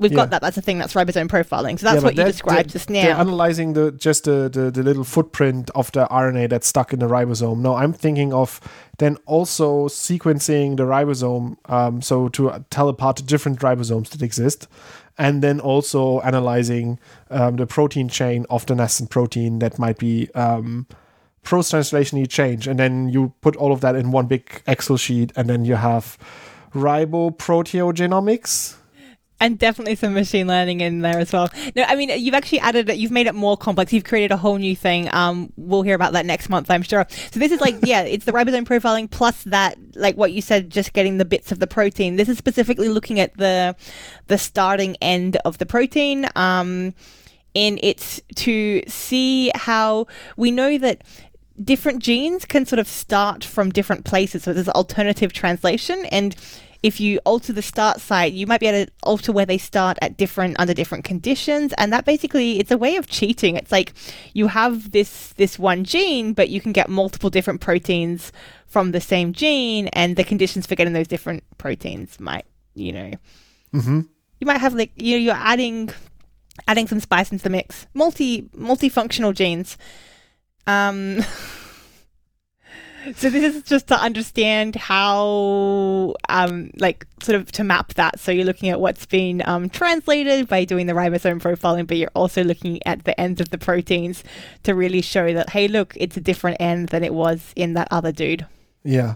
We've Yeah. got that. That's a thing. That's ribosome profiling. So that's Yeah, what you described just They're analyzing the just the, the the little footprint of the RNA that's stuck in the ribosome. No, I'm thinking of then also sequencing the ribosome, um, so to tell apart the different ribosomes that exist, and then also analyzing um, the protein chain of the nascent protein that might be um, post-translationally changed, and then you put all of that in one big Excel sheet, and then you have riboproteogenomics. And definitely some machine learning in there as well. No, I mean you've actually added it. You've made it more complex. You've created a whole new thing. Um, we'll hear about that next month, I'm sure. So this is like yeah, it's the ribosome profiling plus that like what you said, just getting the bits of the protein. This is specifically looking at the the starting end of the protein. Um, and it's to see how we know that different genes can sort of start from different places. So there's alternative translation, and if you alter the start site, you might be able to alter where they start at different under different conditions, and that basically it's a way of cheating. It's like you have this this one gene, but you can get multiple different proteins from the same gene, and the conditions for getting those different proteins might you know Mm-hmm. you might have like you know you're adding adding some spice into the mix multi multifunctional genes um so this is just to understand how um like sort of to map that so you're looking at what's been um, translated by doing the ribosome profiling but you're also looking at the ends of the proteins to really show that hey look it's a different end than it was in that other dude Yeah.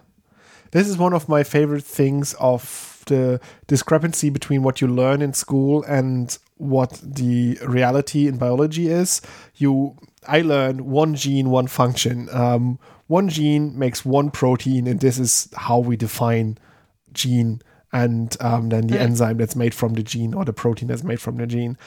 This is one of my favorite things of the discrepancy between what you learn in school and what the reality in biology is. You I learned one gene, one function. Um, one gene makes one protein, and this is how we define gene and um, then the Mm. enzyme that's made from the gene or the protein that's made from the gene.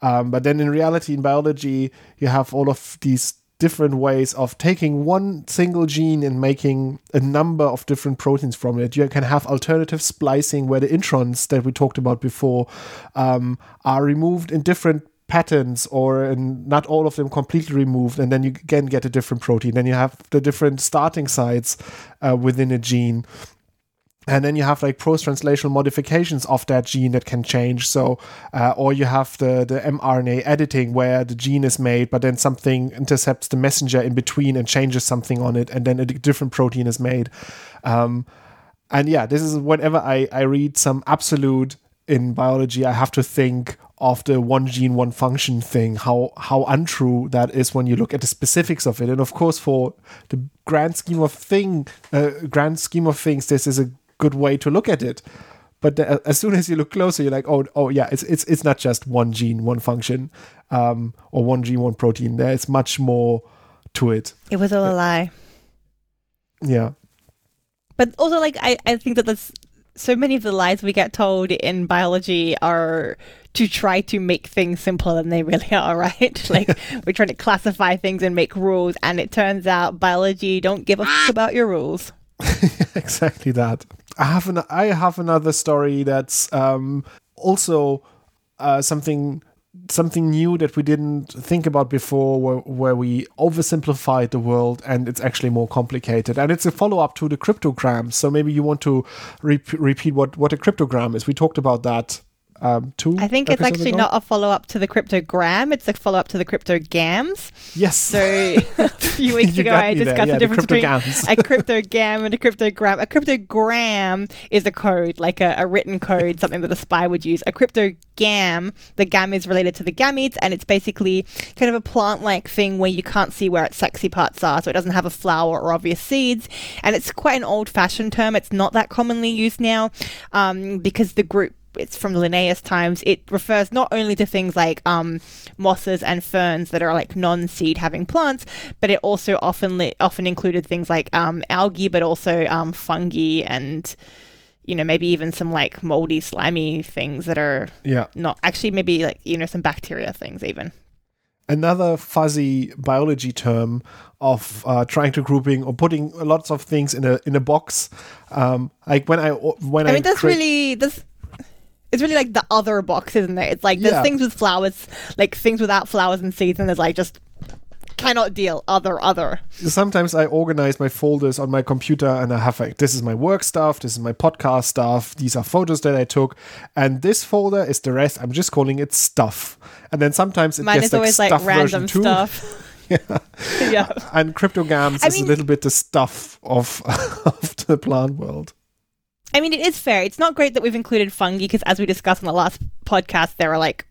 Um, but then in reality, in biology, you have all of these different ways of taking one single gene and making a number of different proteins from it. You can have alternative splicing where the introns that we talked about before um, are removed in different patterns or not all of them completely removed and then you again get a different protein. Then you have the different starting sites uh, within a gene. And then you have like post-translational modifications of that gene that can change. So uh, or you have the the mrna editing where the gene is made but then something intercepts the messenger in between and changes something on it and then a different protein is made. Um, and yeah this is whenever i i read some absolute in biology i have to think of the one gene one function thing how how untrue that is when you look at the specifics of it. And of course for the grand scheme of thing uh, grand scheme of things this is a good way to look at it. But the, as soon as you look closer you're like oh oh yeah it's it's it's not just one gene one function um or one gene one protein. There's much more to it. It was all a lie. yeah. But also, like, I, I think that there's so many of the lies we get told in biology are to try to make things simpler than they really are, right? like, we're trying to classify things and make rules, and it turns out biology don't give a fuck about your rules. exactly that. I have an I have another story that's um, also uh, something something new that we didn't think about before, where, where we oversimplified the world and it's actually more complicated. And it's a follow up to the cryptogram. So maybe you want to re- repeat what what a cryptogram is. We talked about that um. I think it's actually ago? not a follow up to the cryptogram, it's a follow up to the cryptogams. Yes. So, a few weeks ago, I discussed Yeah, the difference between cryptograms. a cryptogam and a cryptogram. A cryptogram is a code, like a, a written code, something that a spy would use. A cryptogam, the gam is related to the gametes, and it's basically kind of a plant like thing where you can't see where its sexy parts are, so it doesn't have a flower or obvious seeds. And it's quite an old fashioned term, it's not that commonly used now um, because the group it's from Linnaeus times. It refers not only to things like um, mosses and ferns that are like non-seed having plants, but it also often li- often included things like um, algae, but also um, fungi and you know maybe even some like moldy, slimy things that are yeah. not actually maybe like you know some bacteria things even. another fuzzy biology term of uh, trying to grouping or putting lots of things in a in a box. Um, like when I when I I mean, that's cre- really this. It's really like the other box, isn't it? It's like there's Yeah. things with flowers, like things without flowers and seeds, and there's like just cannot deal other other. sometimes I organize my folders on my computer and I have like this is my work stuff, this is my podcast stuff, these are photos that I took, and this folder is the rest. I'm just calling it stuff. And then sometimes it Mine gets is always like stuff version random two. stuff. yeah. And cryptogams I is mean- a little bit the stuff of of the plant world. I mean, it is fair. It's not great that we've included fungi because, as we discussed in the last podcast, there are like,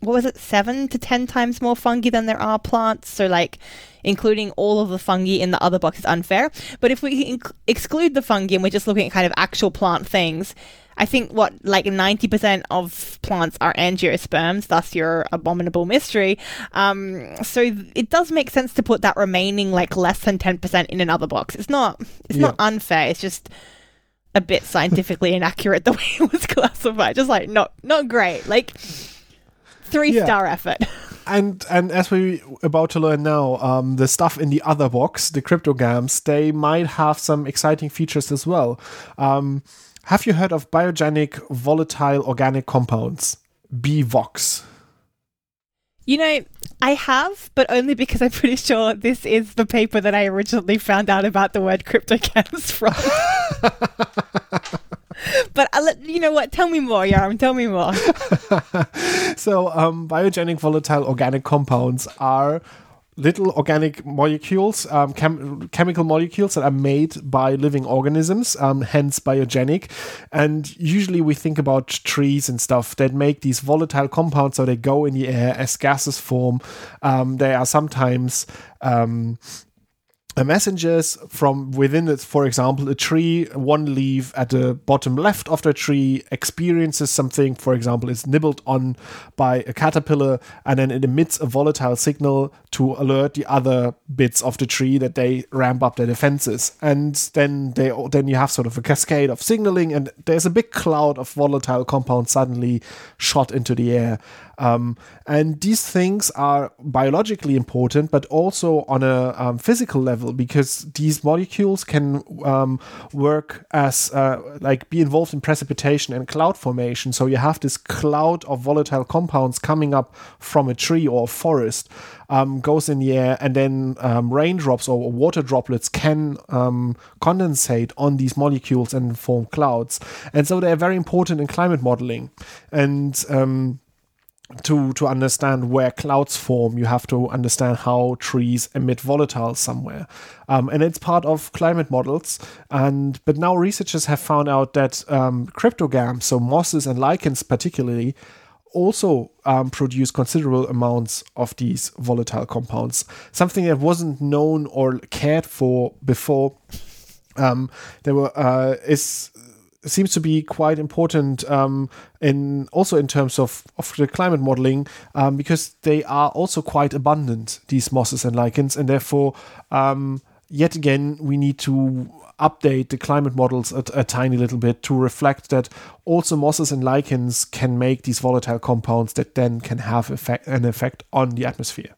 what was it, seven to ten times more fungi than there are plants. So, like, including all of the fungi in the other box is unfair. But if we inc- exclude the fungi and we're just looking at kind of actual plant things, I think what like 90% of plants are angiosperms, thus your abominable mystery. Um, so it does make sense to put that remaining like less than 10% in another box. It's not it's not unfair. It's just a bit scientifically inaccurate the way it was classified. Just like not not great. Like three Yeah. star effort. And and as we about to learn now, um, the stuff in the other box, the cryptogams, they might have some exciting features as well. Um, have you heard of biogenic volatile organic compounds? BVOCs. You know, I have, but only because I'm pretty sure this is the paper that I originally found out about the word cryptogams from. but let, you know what? Tell me more, Yoram. Tell me more. so um, biogenic volatile organic compounds are little organic molecules um, chem- chemical molecules that are made by living organisms um, hence biogenic. And usually we think about trees and stuff that make these volatile compounds so they go in the air as gases form. Um, they are sometimes messengers from within it. For example, a tree, one leaf at the bottom left of the tree experiences something. For example, is nibbled on by a caterpillar, and then it emits a volatile signal to alert the other bits of the tree that they ramp up their defenses. And then they then you have sort of a cascade of signaling, and there's a big cloud of volatile compounds suddenly shot into the air. Um, and these things are biologically important, but also on a um, physical level because these molecules can um, work as uh, like be involved in precipitation and cloud formation. So you have this cloud of volatile compounds coming up from a tree or a forest. Um, goes in the air, and then um, raindrops or water droplets can um, condensate on these molecules and form clouds. And so they're very important in climate modeling. And to to understand where clouds form, you have to understand how trees emit volatiles somewhere, um, and it's part of climate models. And but now researchers have found out that um, cryptogams, so mosses and lichens particularly, also um, produce considerable amounts of these volatile compounds. Something that wasn't known or cared for before. Um, there were uh, is seems to be quite important um, in also in terms of, of the climate modeling um, because they are also quite abundant these mosses and lichens and therefore um, yet again we need to update the climate models a, a tiny little bit to reflect that also mosses and lichens can make these volatile compounds that then can have effect, an effect on the atmosphere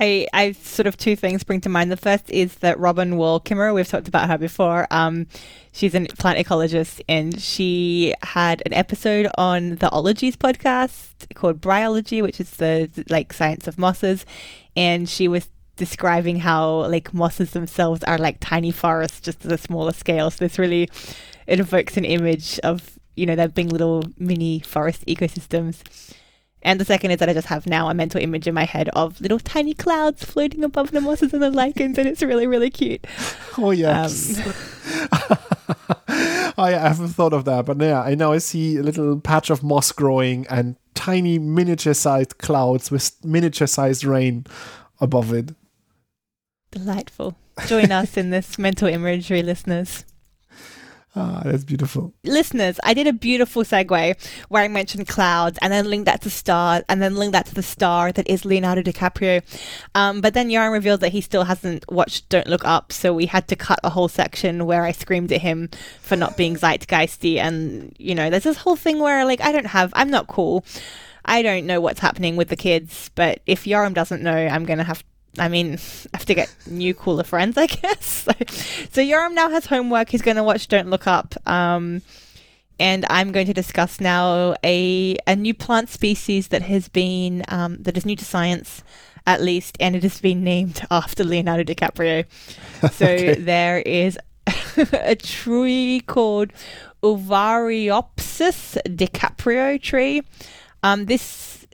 I, I sort of two things spring to mind. The first is that Robin Wall Kimmerer, we've talked about her before. Um, she's a plant ecologist, and she had an episode on the Ologies podcast called Bryology, which is the like science of mosses, and she was describing how like mosses themselves are like tiny forests, just at a smaller scale. So this really it evokes an image of you know there being little mini forest ecosystems. And the second is that I just have now a mental image in my head of little tiny clouds floating above the mosses and the lichens, and it's really, really cute. Oh yes. Um, I haven't thought of that, but yeah, I now I see a little patch of moss growing and tiny miniature-sized clouds with miniature-sized rain above it. Delightful. Join us in this mental imagery, listeners. Ah, that's beautiful. Listeners, I did a beautiful segue where I mentioned clouds and then linked that to stars and then linked that to the star that is Leonardo DiCaprio. Um, but then Yoram revealed that he still hasn't watched Don't Look Up, so we had to cut a whole section where I screamed at him for not being zeitgeisty. And, you know, there's this whole thing where, like, I don't have, I'm not cool. I don't know what's happening with the kids, but if Yoram doesn't know, I'm gonna have. I mean, I have to get new cooler friends, I guess. So, so Yoram now has homework. He's going to watch Don't Look Up. Um, and I'm going to discuss now a a new plant species that has been um, that is new to science, at least, and it has been named after Leonardo DiCaprio. So Okay. there is a tree called Uvariopsis DiCaprio tree. Um, this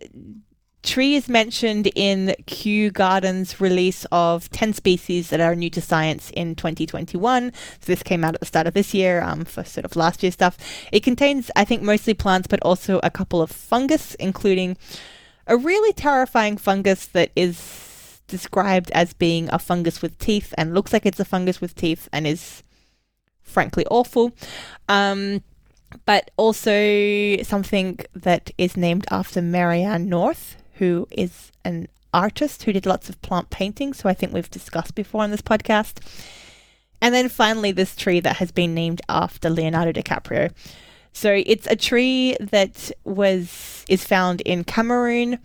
tree is mentioned in Kew Gardens' release of 10 species that are new to science in 2021. So this came out at the start of this year um, for sort of last year stuff. It contains, I think, mostly plants, but also a couple of fungus, including a really terrifying fungus that is described as being a fungus with teeth and looks like it's a fungus with teeth and is frankly awful. Um, but also something that is named after Marianne North, who is an artist who did lots of plant painting. So I think we've discussed before on this podcast. And then finally, this tree that has been named after Leonardo DiCaprio. So it's a tree that was is found in Cameroon,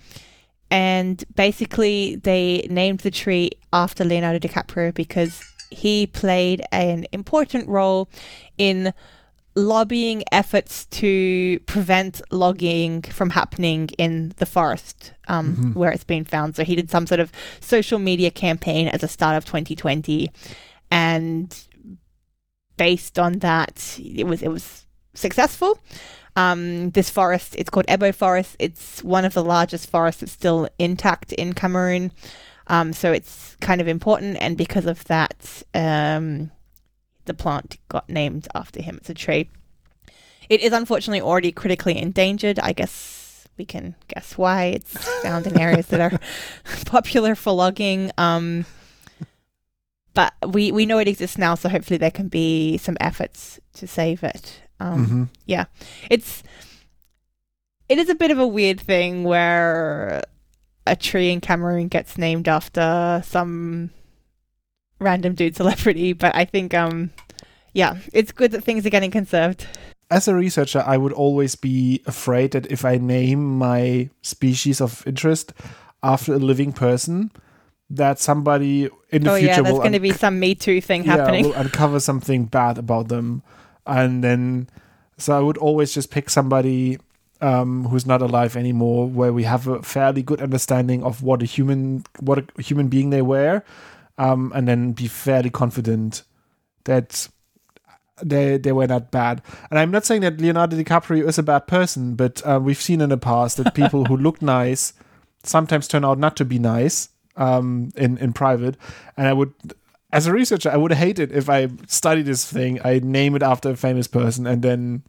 and basically they named the tree after Leonardo DiCaprio because he played an important role in lobbying efforts to prevent logging from happening in the forest um, where it's been found. So he did some sort of social media campaign at the start of 2020, and based on that, it was it was successful. Um, this forest, it's called Ebo Forest. It's one of the largest forests that's still intact in Cameroon. Um, so it's kind of important, and because of that, um, the plant got named after him. It's a tree. It is unfortunately already critically endangered. I guess we can guess why. It's found in areas that are popular for logging. Um, but we, we know it exists now, so hopefully there can be some efforts to save it. Um, Mhm. yeah it's it is a bit of a weird thing where a tree in cameroon gets named after some random dude celebrity but i think um yeah it's good that things are getting conserved. As a researcher, I would always be afraid that if I name my species of interest after a living person, that somebody in the oh future yeah there's will going to un- be some me too thing yeah, happening. will uncover something bad about them, and then so I would always just pick somebody um, who's not alive anymore, where we have a fairly good understanding of what a human what a human being they were, um, and then be fairly confident that they they were not bad. And I'm not saying that Leonardo DiCaprio is a bad person, but uh, we've seen in the past that people who look nice sometimes turn out not to be nice um, in in private. And I would, as a researcher, I would hate it if I study this thing, I name it after a famous person, and then.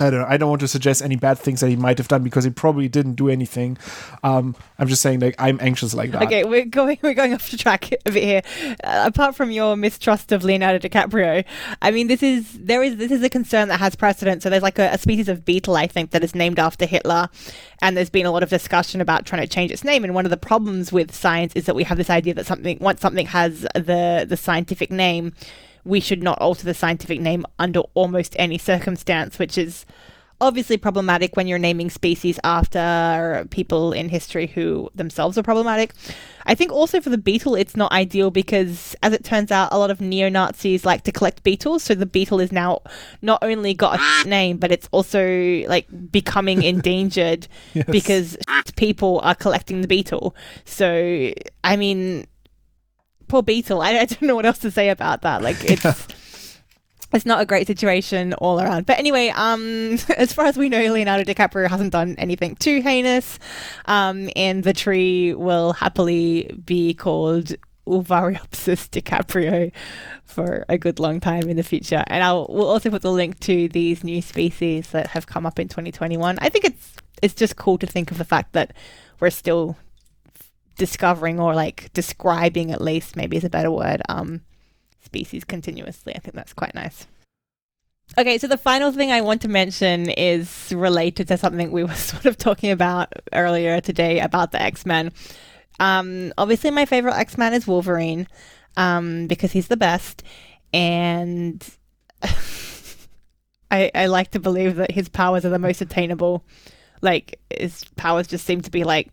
I don't know. I don't want to suggest any bad things that he might have done because he probably didn't do anything. Um, I'm just saying, like, I'm anxious like that. Okay, we're going we're going off the track a bit here. Uh, apart from your mistrust of Leonardo DiCaprio, I mean, this is there is this is a concern that has precedent. So there's like a, a species of beetle, I think, that is named after Hitler, and there's been a lot of discussion about trying to change its name. And one of the problems with science is that we have this idea that something once something has the the scientific name, we should not alter the scientific name under almost any circumstance, which is obviously problematic when you're naming species after people in history who themselves are problematic. I think also for the beetle, it's not ideal because, as it turns out, a lot of neo Nazis like to collect beetles. So the beetle is now not only got a name, but it's also like becoming endangered Yes. because people are collecting the beetle. So, I mean, poor beetle. I, I don't know what else to say about that. Like, it's. It's not a great situation all around. But anyway, um, as far as we know, Leonardo DiCaprio hasn't done anything too heinous. Um, and the tree will happily be called Uvariopsis DiCaprio for a good long time in the future. And I'll we'll also put the link to these new species that have come up in 2021. I think it's it's just cool to think of the fact that we're still discovering or like describing at least maybe is a better word um species continuously. I think that's quite nice. Okay, so the final thing I want to mention is related to something we were sort of talking about earlier today about the X Men. Um, obviously, my favorite X Man is Wolverine um, because he's the best, and I, I like to believe that his powers are the most attainable Like his powers just seem to be like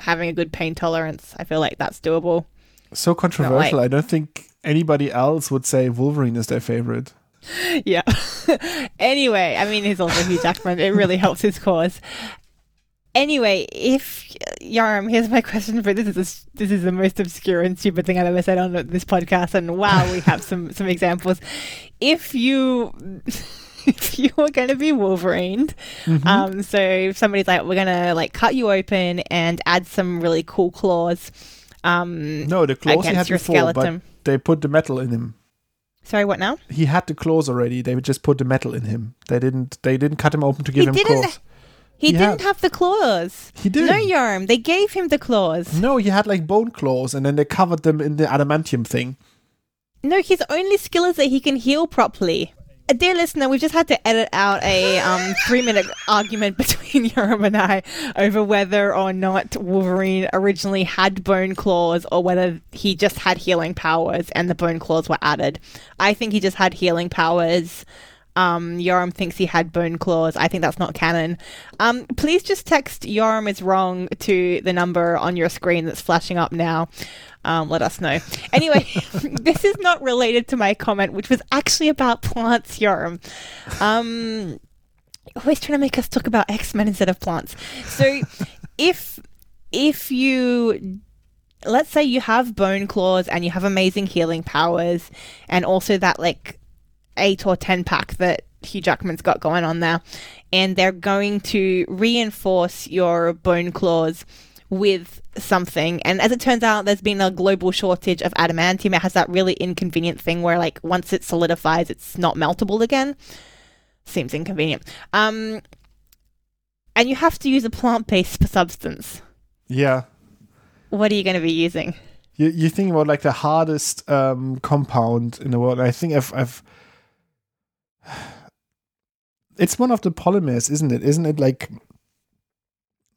having a good pain tolerance. I feel like that's doable. So controversial. I don't think anybody else would say Wolverine is their favorite. yeah. anyway, I mean, he's also Hugh Jackman. It really helps his cause. Anyway, if uh, Yoram, here's my question for this is this is the most obscure and stupid thing I've ever said on this podcast, and wow, we have some some examples. If you if you were going to be Wolverine, mm-hmm. um, so if somebody's like, we're going to like cut you open and add some really cool claws. Um, no, the claws he had before, skeleton. but they put the metal in him. Sorry, what now? He had the claws already. They would just put the metal in him. They didn't. They didn't cut him open to give he him claws. He, he didn't had, have the claws. He did. No, Yoram. They gave him the claws. No, he had like bone claws, and then they covered them in the adamantium thing. No, his only skill is that he can heal properly. Dear listener, we've just had to edit out a um, three minute argument between Yoram and I over whether or not Wolverine originally had bone claws or whether he just had healing powers and the bone claws were added. I think he just had healing powers. Um, Yoram thinks he had bone claws. I think that's not canon. Um, please just text Yoram is wrong to the number on your screen that's flashing up now um, let us know. Anyway, this is not related to my comment, which was actually about plants, Yoram. Um, always trying to make us talk about X Men instead of plants. So, if if you let's say you have bone claws and you have amazing healing powers, and also that like eight or ten pack that Hugh Jackman's got going on there, and they're going to reinforce your bone claws with something. And as it turns out, there's been a global shortage of adamantium. It has that really inconvenient thing where, like, once it solidifies, it's not meltable again. Seems inconvenient. Um, and you have to use a plant based substance. Yeah. What are you going to be using? You, you think about like the hardest um, compound in the world. I think I've, I've it's one of the polymers, isn't it? Isn't it like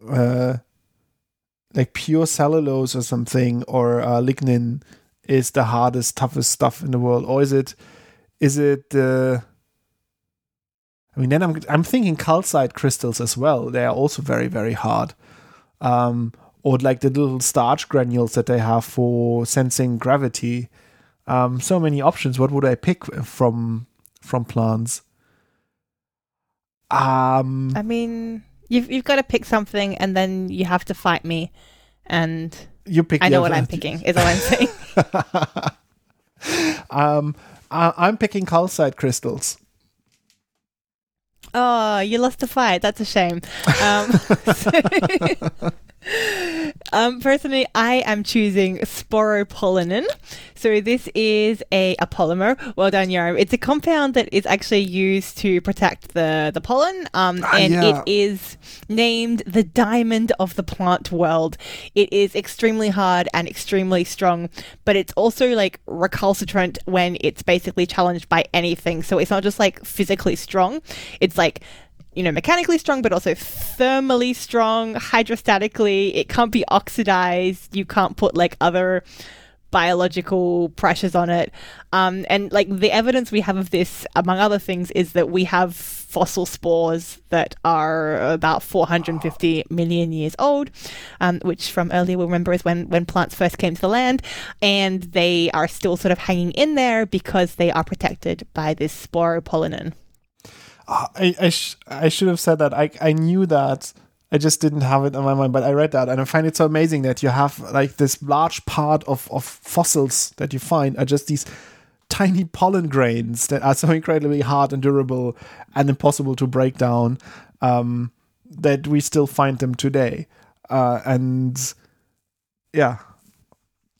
uh like pure cellulose or something or uh, lignin is the hardest, toughest stuff in the world, or is it is it uh, I mean, then I'm I'm thinking calcite crystals as well. They are also very very hard. Um, or like the little starch granules that they have for sensing gravity. Um, so many options. What would I pick from from plants? Um, I mean, You've you've got to pick something, and then you have to fight me, and you pick. I know what I'm picking. Is all I'm saying. um, I, I'm picking calcite crystals. Oh, you lost the fight. That's a shame. Um, so um, personally, I am choosing sporopollenin. So this is a, a polymer. Well done, Yoram. It's a compound that is actually used to protect the, the pollen, um, ah, and yeah. it is named the diamond of the plant world. It is extremely hard and extremely strong, but it's also like recalcitrant when it's basically challenged by anything. So it's not just like physically strong, it's like you know, mechanically strong, but also thermally strong, hydrostatically. It can't be oxidized. You can't put like other biological pressures on it. Um, and like the evidence we have of this, among other things, is that we have fossil spores that are about 450 million years old, um, which from earlier we'll remember is when, when plants first came to the land. And they are still sort of hanging in there because they are protected by this sporopollenin. I I, sh- I should have said that. I I knew that. I just didn't have it on my mind, but I read that and I find it so amazing that you have like this large part of, of fossils that you find are just these tiny pollen grains that are so incredibly hard and durable and impossible to break down um, that we still find them today. Uh, and yeah.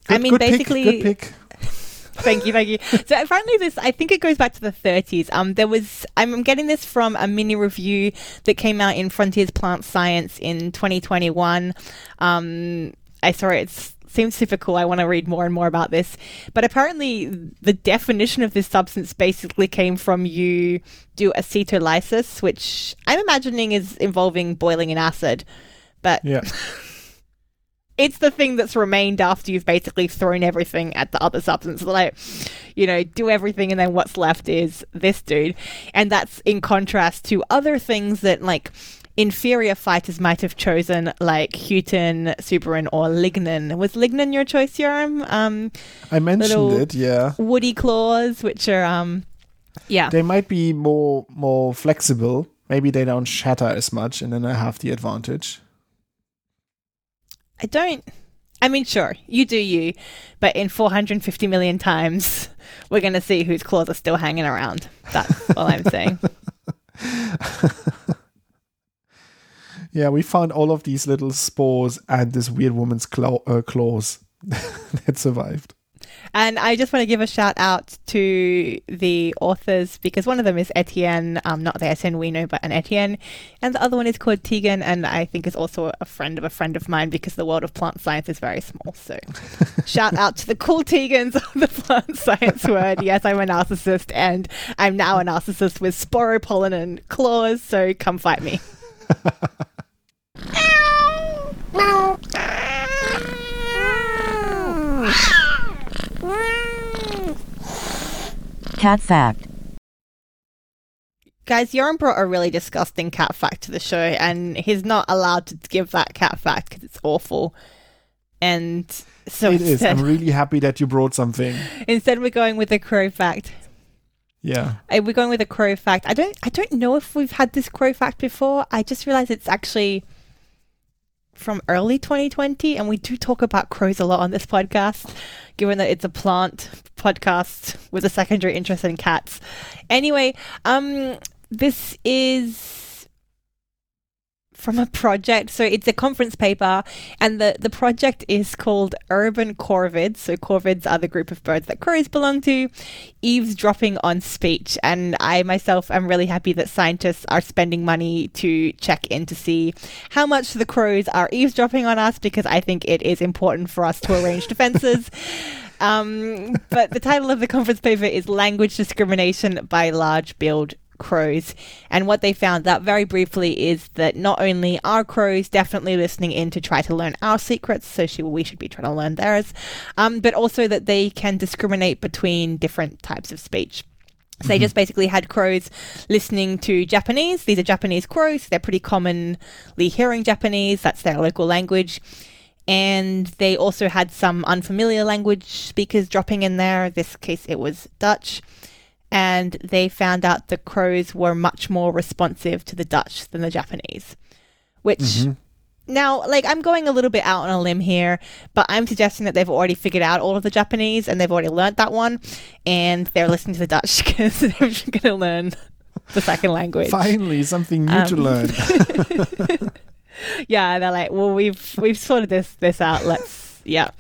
Good, I mean, basically, pick, good pick thank you, thank you. So apparently, this I think it goes back to the 30s. Um, there was I'm getting this from a mini review that came out in Frontiers Plant Science in 2021. Um, I saw it. It's seems super cool. I want to read more and more about this. But apparently, the definition of this substance basically came from you do acetolysis, which I'm imagining is involving boiling an acid. But yeah. it's the thing that's remained after you've basically thrown everything at the other substance. Like, you know, do everything and then what's left is this dude. And that's in contrast to other things that, like, inferior fighters might have chosen like Cutin, Suberin, or Lignin. Was Lignin your choice, Yoram? Um, I mentioned it, yeah. woody claws, which are um, yeah. They might be more more flexible. Maybe they don't shatter as much, and then I have the advantage. I don't. I mean, sure, you do you, but in 450 million times, we're going to see whose claws are still hanging around. That's all I'm saying. Yeah, we found all of these little spores and this weird woman's claw, uh, claws that survived. And I just want to give a shout out to the authors because one of them is Etienne, um, not the Etienne we know, but an Etienne, and the other one is called Tegan, and I think is also a friend of a friend of mine because the world of plant science is very small. So, shout out to the cool Tegans of the plant science world. Yes, I'm a narcissist, and I'm now a narcissist with sporopollenin and claws. So come fight me. Cat fact. Guys, Yoram brought a really disgusting cat fact to the show, and he's not allowed to give that cat fact because it's awful. And so it is. instead, I'm really happy that you brought something. instead we're going with the crow fact. Yeah. Uh, We're going with a crow fact. I don't. I don't know if we've had this crow fact before. I just realized it's actually from early 2020, and we do talk about crows a lot on this podcast, given that it's a plant podcast with a secondary interest in cats. Anyway, um, this is from a project. So it's a conference paper, and the, the project is called Urban Corvids. So corvids are the group of birds that crows belong to, eavesdropping on speech. And I myself am really happy that scientists are spending money to check in to see how much the crows are eavesdropping on us because I think it is important for us to arrange defenses. Um, but the title of the conference paper is Language Discrimination by Large Billed Crows. And what they found out very briefly is that not only are crows definitely listening in to try to learn our secrets, so she, we should be trying to learn theirs, um, but also that they can discriminate between different types of speech. So they just basically had crows listening to Japanese. These are Japanese crows. They're pretty commonly hearing Japanese. That's their local language. And they also had some unfamiliar language speakers dropping in there. this case, it was Dutch. And they found out the crows were much more responsive to the Dutch than the Japanese. Which, Mhm. now, like, I'm going a little bit out on a limb here, but I'm suggesting that they've already figured out all of the Japanese and they've already learnt that one. And they're listening to the Dutch because they're going to learn the second language. Finally, something new to Um, learn. yeah, they're like, well, we've we've sorted this this out. Let's yeah.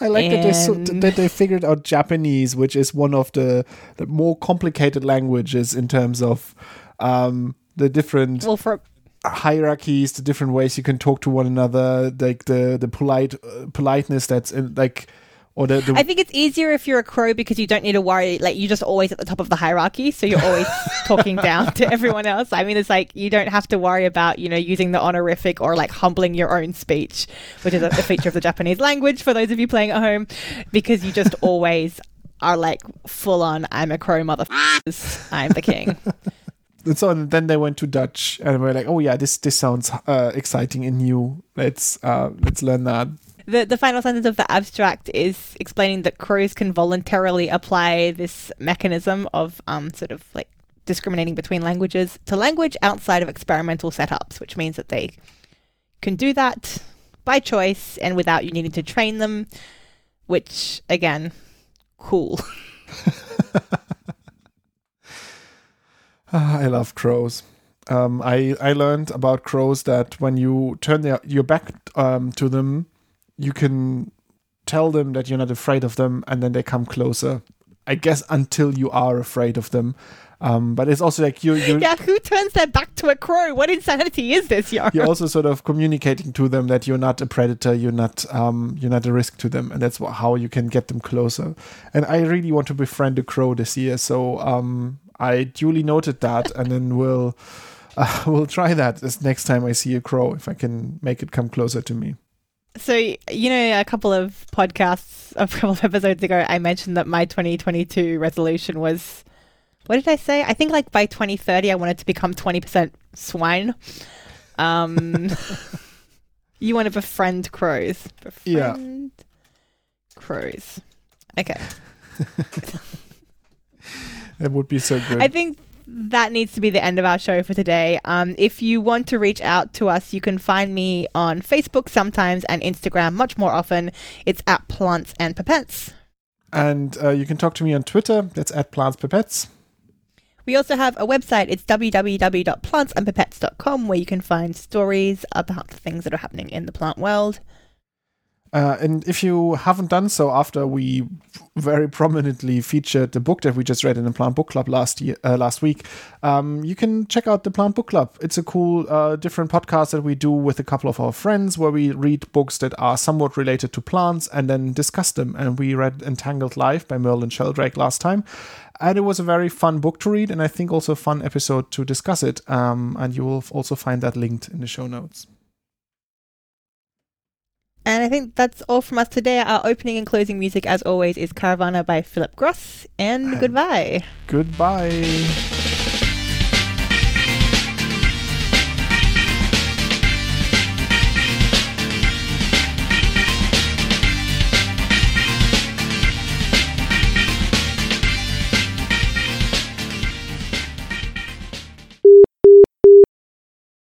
I like that they so, that they figured out Japanese, which is one of the, the more complicated languages in terms of um, the different Well, for hierarchies, the different ways you can talk to one another, like the the polite uh, politeness that's in like or the, the I think it's easier if you're a crow because you don't need to worry. Like you're just always at the top of the hierarchy, so you're always talking down to everyone else. I mean, it's like you don't have to worry about you know using the honorific or like humbling your own speech, which is a, a feature of the Japanese language for those of you playing at home, because you just always are like full on. I'm a crow, motherfuckers. I'm the king. and so then they went to Dutch and we're like, oh yeah, this this sounds uh, exciting and new. Let's uh, let's learn that. The, the final sentence of the abstract is explaining that crows can voluntarily apply this mechanism of um, sort of like discriminating between languages to language outside of experimental setups, which means that they can do that by choice and without you needing to train them, which, again, cool. Ah, I love crows. Um, I I learned about crows that when you turn their, your back um, to them, you can tell them that you're not afraid of them, and then they come closer. I guess until you are afraid of them. Um, but it's also like you yeah, who turns their back to a crow? What insanity is this, Yara? you're also sort of communicating to them that you're not a predator, you're not um, you're not a risk to them, and that's wha- how you can get them closer. And I really want to befriend a crow this year, so um, I duly noted that, and then we'll uh, we'll try that this next time I see a crow if I can make it come closer to me. So, you know, a couple of podcasts, a couple of episodes ago, I mentioned that my 2022 resolution was, what did I say? I think like by 2030, I wanted to become 20% swine. Um, you want to befriend crows. Befriend Yeah. crows. Okay. That would be so good. I think that needs to be the end of our show for today. Um, if you want to reach out to us, you can find me on Facebook sometimes and Instagram much more often. It's at Plants and Pipettes. and uh, you can talk to me on Twitter. That's at Plants Pipettes. We also have a website. It's www.plantsandpipettes.com where you can find stories about the things that are happening in the plant world. Uh, and if you haven't done so after we very prominently featured the book that we just read in the Plant Book Club last year, uh, last week, um, you can check out the Plant Book Club. It's a cool, uh, different podcast that we do with a couple of our friends, where we read books that are somewhat related to plants and then discuss them. And we read Entangled Life by Merlin Sheldrake last time, and it was a very fun book to read, and I think also a fun episode to discuss it. Um, and you will also find that linked in the show notes. And I think that's all from us today. Our opening and closing music, as always, is Caravana by Philip Gross. And goodbye. Goodbye.